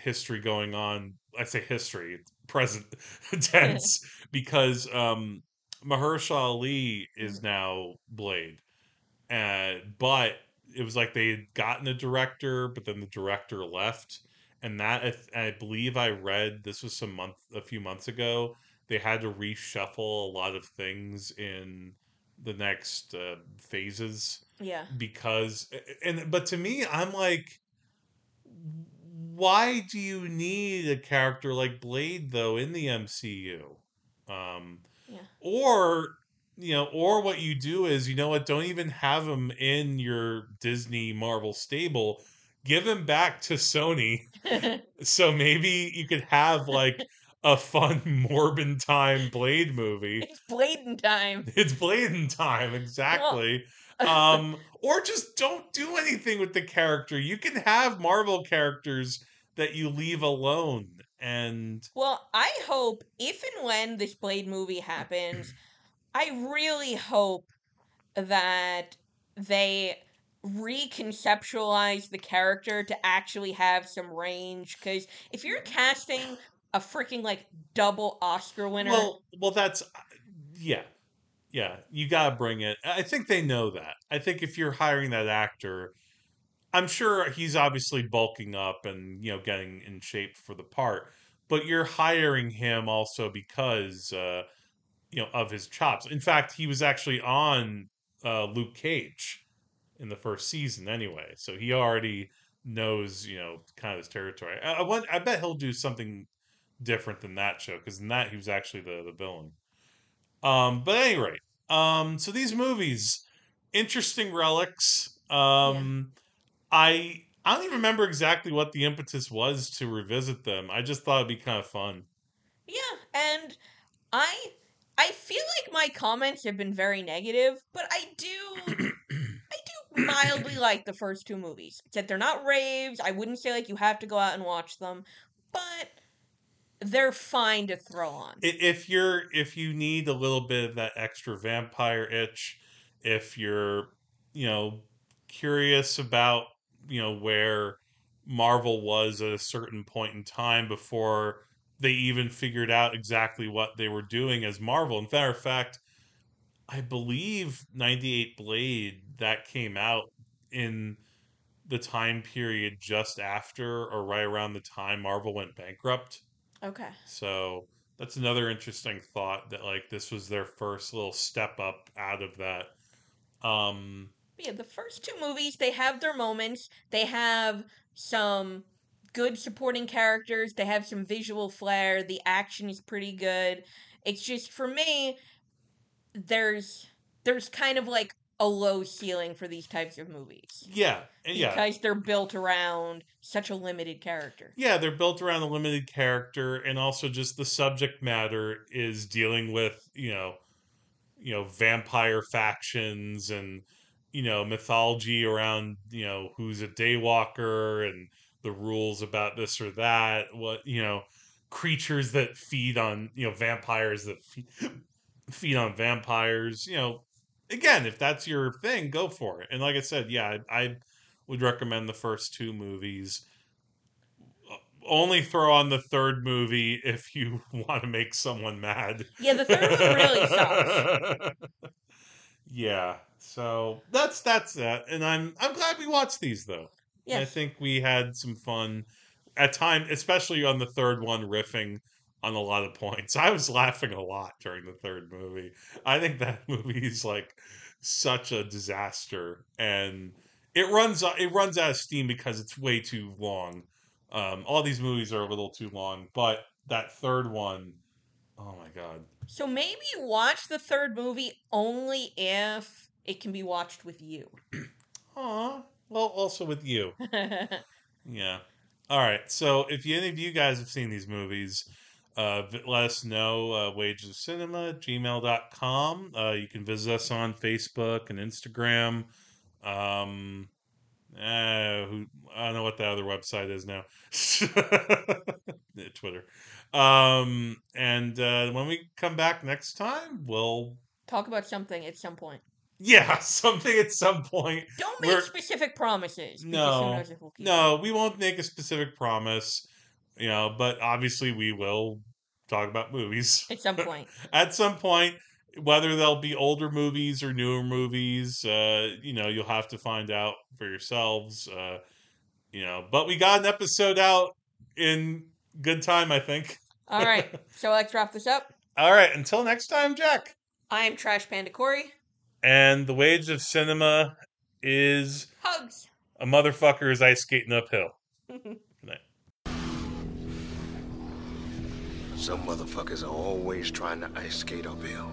history going on. I say history it's present [LAUGHS] tense [LAUGHS] because um mahershala ali is now blade. Uh, but it was like they had gotten a director but then the director left. And that I, I believe i read this was some month a few months ago they had to reshuffle a lot of things in the next uh, phases Yeah. because and but to me i'm like why do you need a character like blade though in the mcu um Yeah. or you know or what you do is you know what don't even have him in your disney marvel stable give him back to sony [LAUGHS] so maybe you could have like [LAUGHS] a fun [LAUGHS] morbid time blade movie it's Bladen time. [LAUGHS] it's Bladen time, exactly. [LAUGHS] um, or just don't do anything with the character. You can have Marvel characters that you leave alone and Well, I hope if and when this Blade movie happens, [CLEARS THROAT] I really hope that they reconceptualize the character to actually have some range. Because if you're casting a freaking like double Oscar winner, well, well, that's yeah, yeah. You gotta bring it. I think they know that. I think if you're hiring that actor, I'm sure he's obviously bulking up and you know getting in shape for the part. But you're hiring him also because uh, you know of his chops. In fact, he was actually on uh, Luke Cage in the first season anyway, so he already knows you know kind of his territory. I, I, want, I bet he'll do something different than that show because in that he was actually the the villain. Um, but at any rate, um, so these movies, interesting relics. Um, I I don't even remember exactly what the impetus was to revisit them. I just thought it'd be kind of fun. yeah, and I I feel like my comments have been very negative, but I do I do mildly [COUGHS] like the first two movies. Except they're not raves. I wouldn't say like you have to go out and watch them, but they're fine to throw on. If you're if you need a little bit of that extra vampire itch, if you're you know curious about you know where Marvel was at a certain point in time before they even figured out exactly what they were doing as Marvel. In matter of fact, I believe 98 Blade that came out in the time period just after or right around the time Marvel went bankrupt. Okay. So that's another interesting thought that like this was their first little step up out of that. Um yeah, the first two movies, they have their moments. They have some good supporting characters. They have some visual flair. The action is pretty good. It's just for me, there's there's kind of like a low ceiling for these types of movies. yeah, yeah. Because they're built around such a limited character. Yeah, they're built around a limited character and also just the subject matter is dealing with, you know, you know, vampire factions and you know, mythology around, you know, who's a daywalker and the rules about this or that, what, you know, creatures that feed on, you know, vampires that feed, [LAUGHS] feed on vampires, you know, again, if that's your thing, go for it. And like I said, yeah, I, I would recommend the first two movies only throw on the third movie if you [LAUGHS] want to make someone mad. Yeah, the third one really sucks. [LAUGHS] yeah. So that's that's that. And I'm I'm glad we watched these though. Yeah, I think we had some fun at time, especially on the third one, riffing on a lot of points. [LAUGHS] I was laughing a lot during the third movie. I think that [LAUGHS] movie is like such a disaster, and it runs it runs out of steam because it's way too long. Um, all these movies are a little too long, but that third one, oh my god, So maybe watch the third movie only if it can be watched with you. [CLEARS THROAT] Aw. Well, also with you. [LAUGHS] Yeah. All right. So if any of you guys have seen these movies, uh, let us know. Uh, Wages of Cinema, gmail.com. Uh, you can visit us on Facebook and Instagram. Um, uh, who, I don't know what the other website is now. [LAUGHS] Twitter. Um, and uh, when we come back next time, we'll, Talk about something at some point. yeah, [LAUGHS] something at some point. Don't make We're- specific promises. No, knows if we'll keep no, we won't make a specific promise, you know, but obviously we will talk about movies At some [LAUGHS] point. at some point. Whether they'll be older movies or newer movies, uh, you know, you'll have to find out for yourselves. Uh, you know, but we got an episode out in good time, I think. All right, [LAUGHS] so let's wrap this up. All right, until next time, Jack. I'm Trash Panda Korey. And the wage of cinema is Hugs. a motherfucker is ice skating uphill. [LAUGHS] Some motherfuckers are always trying to ice skate uphill.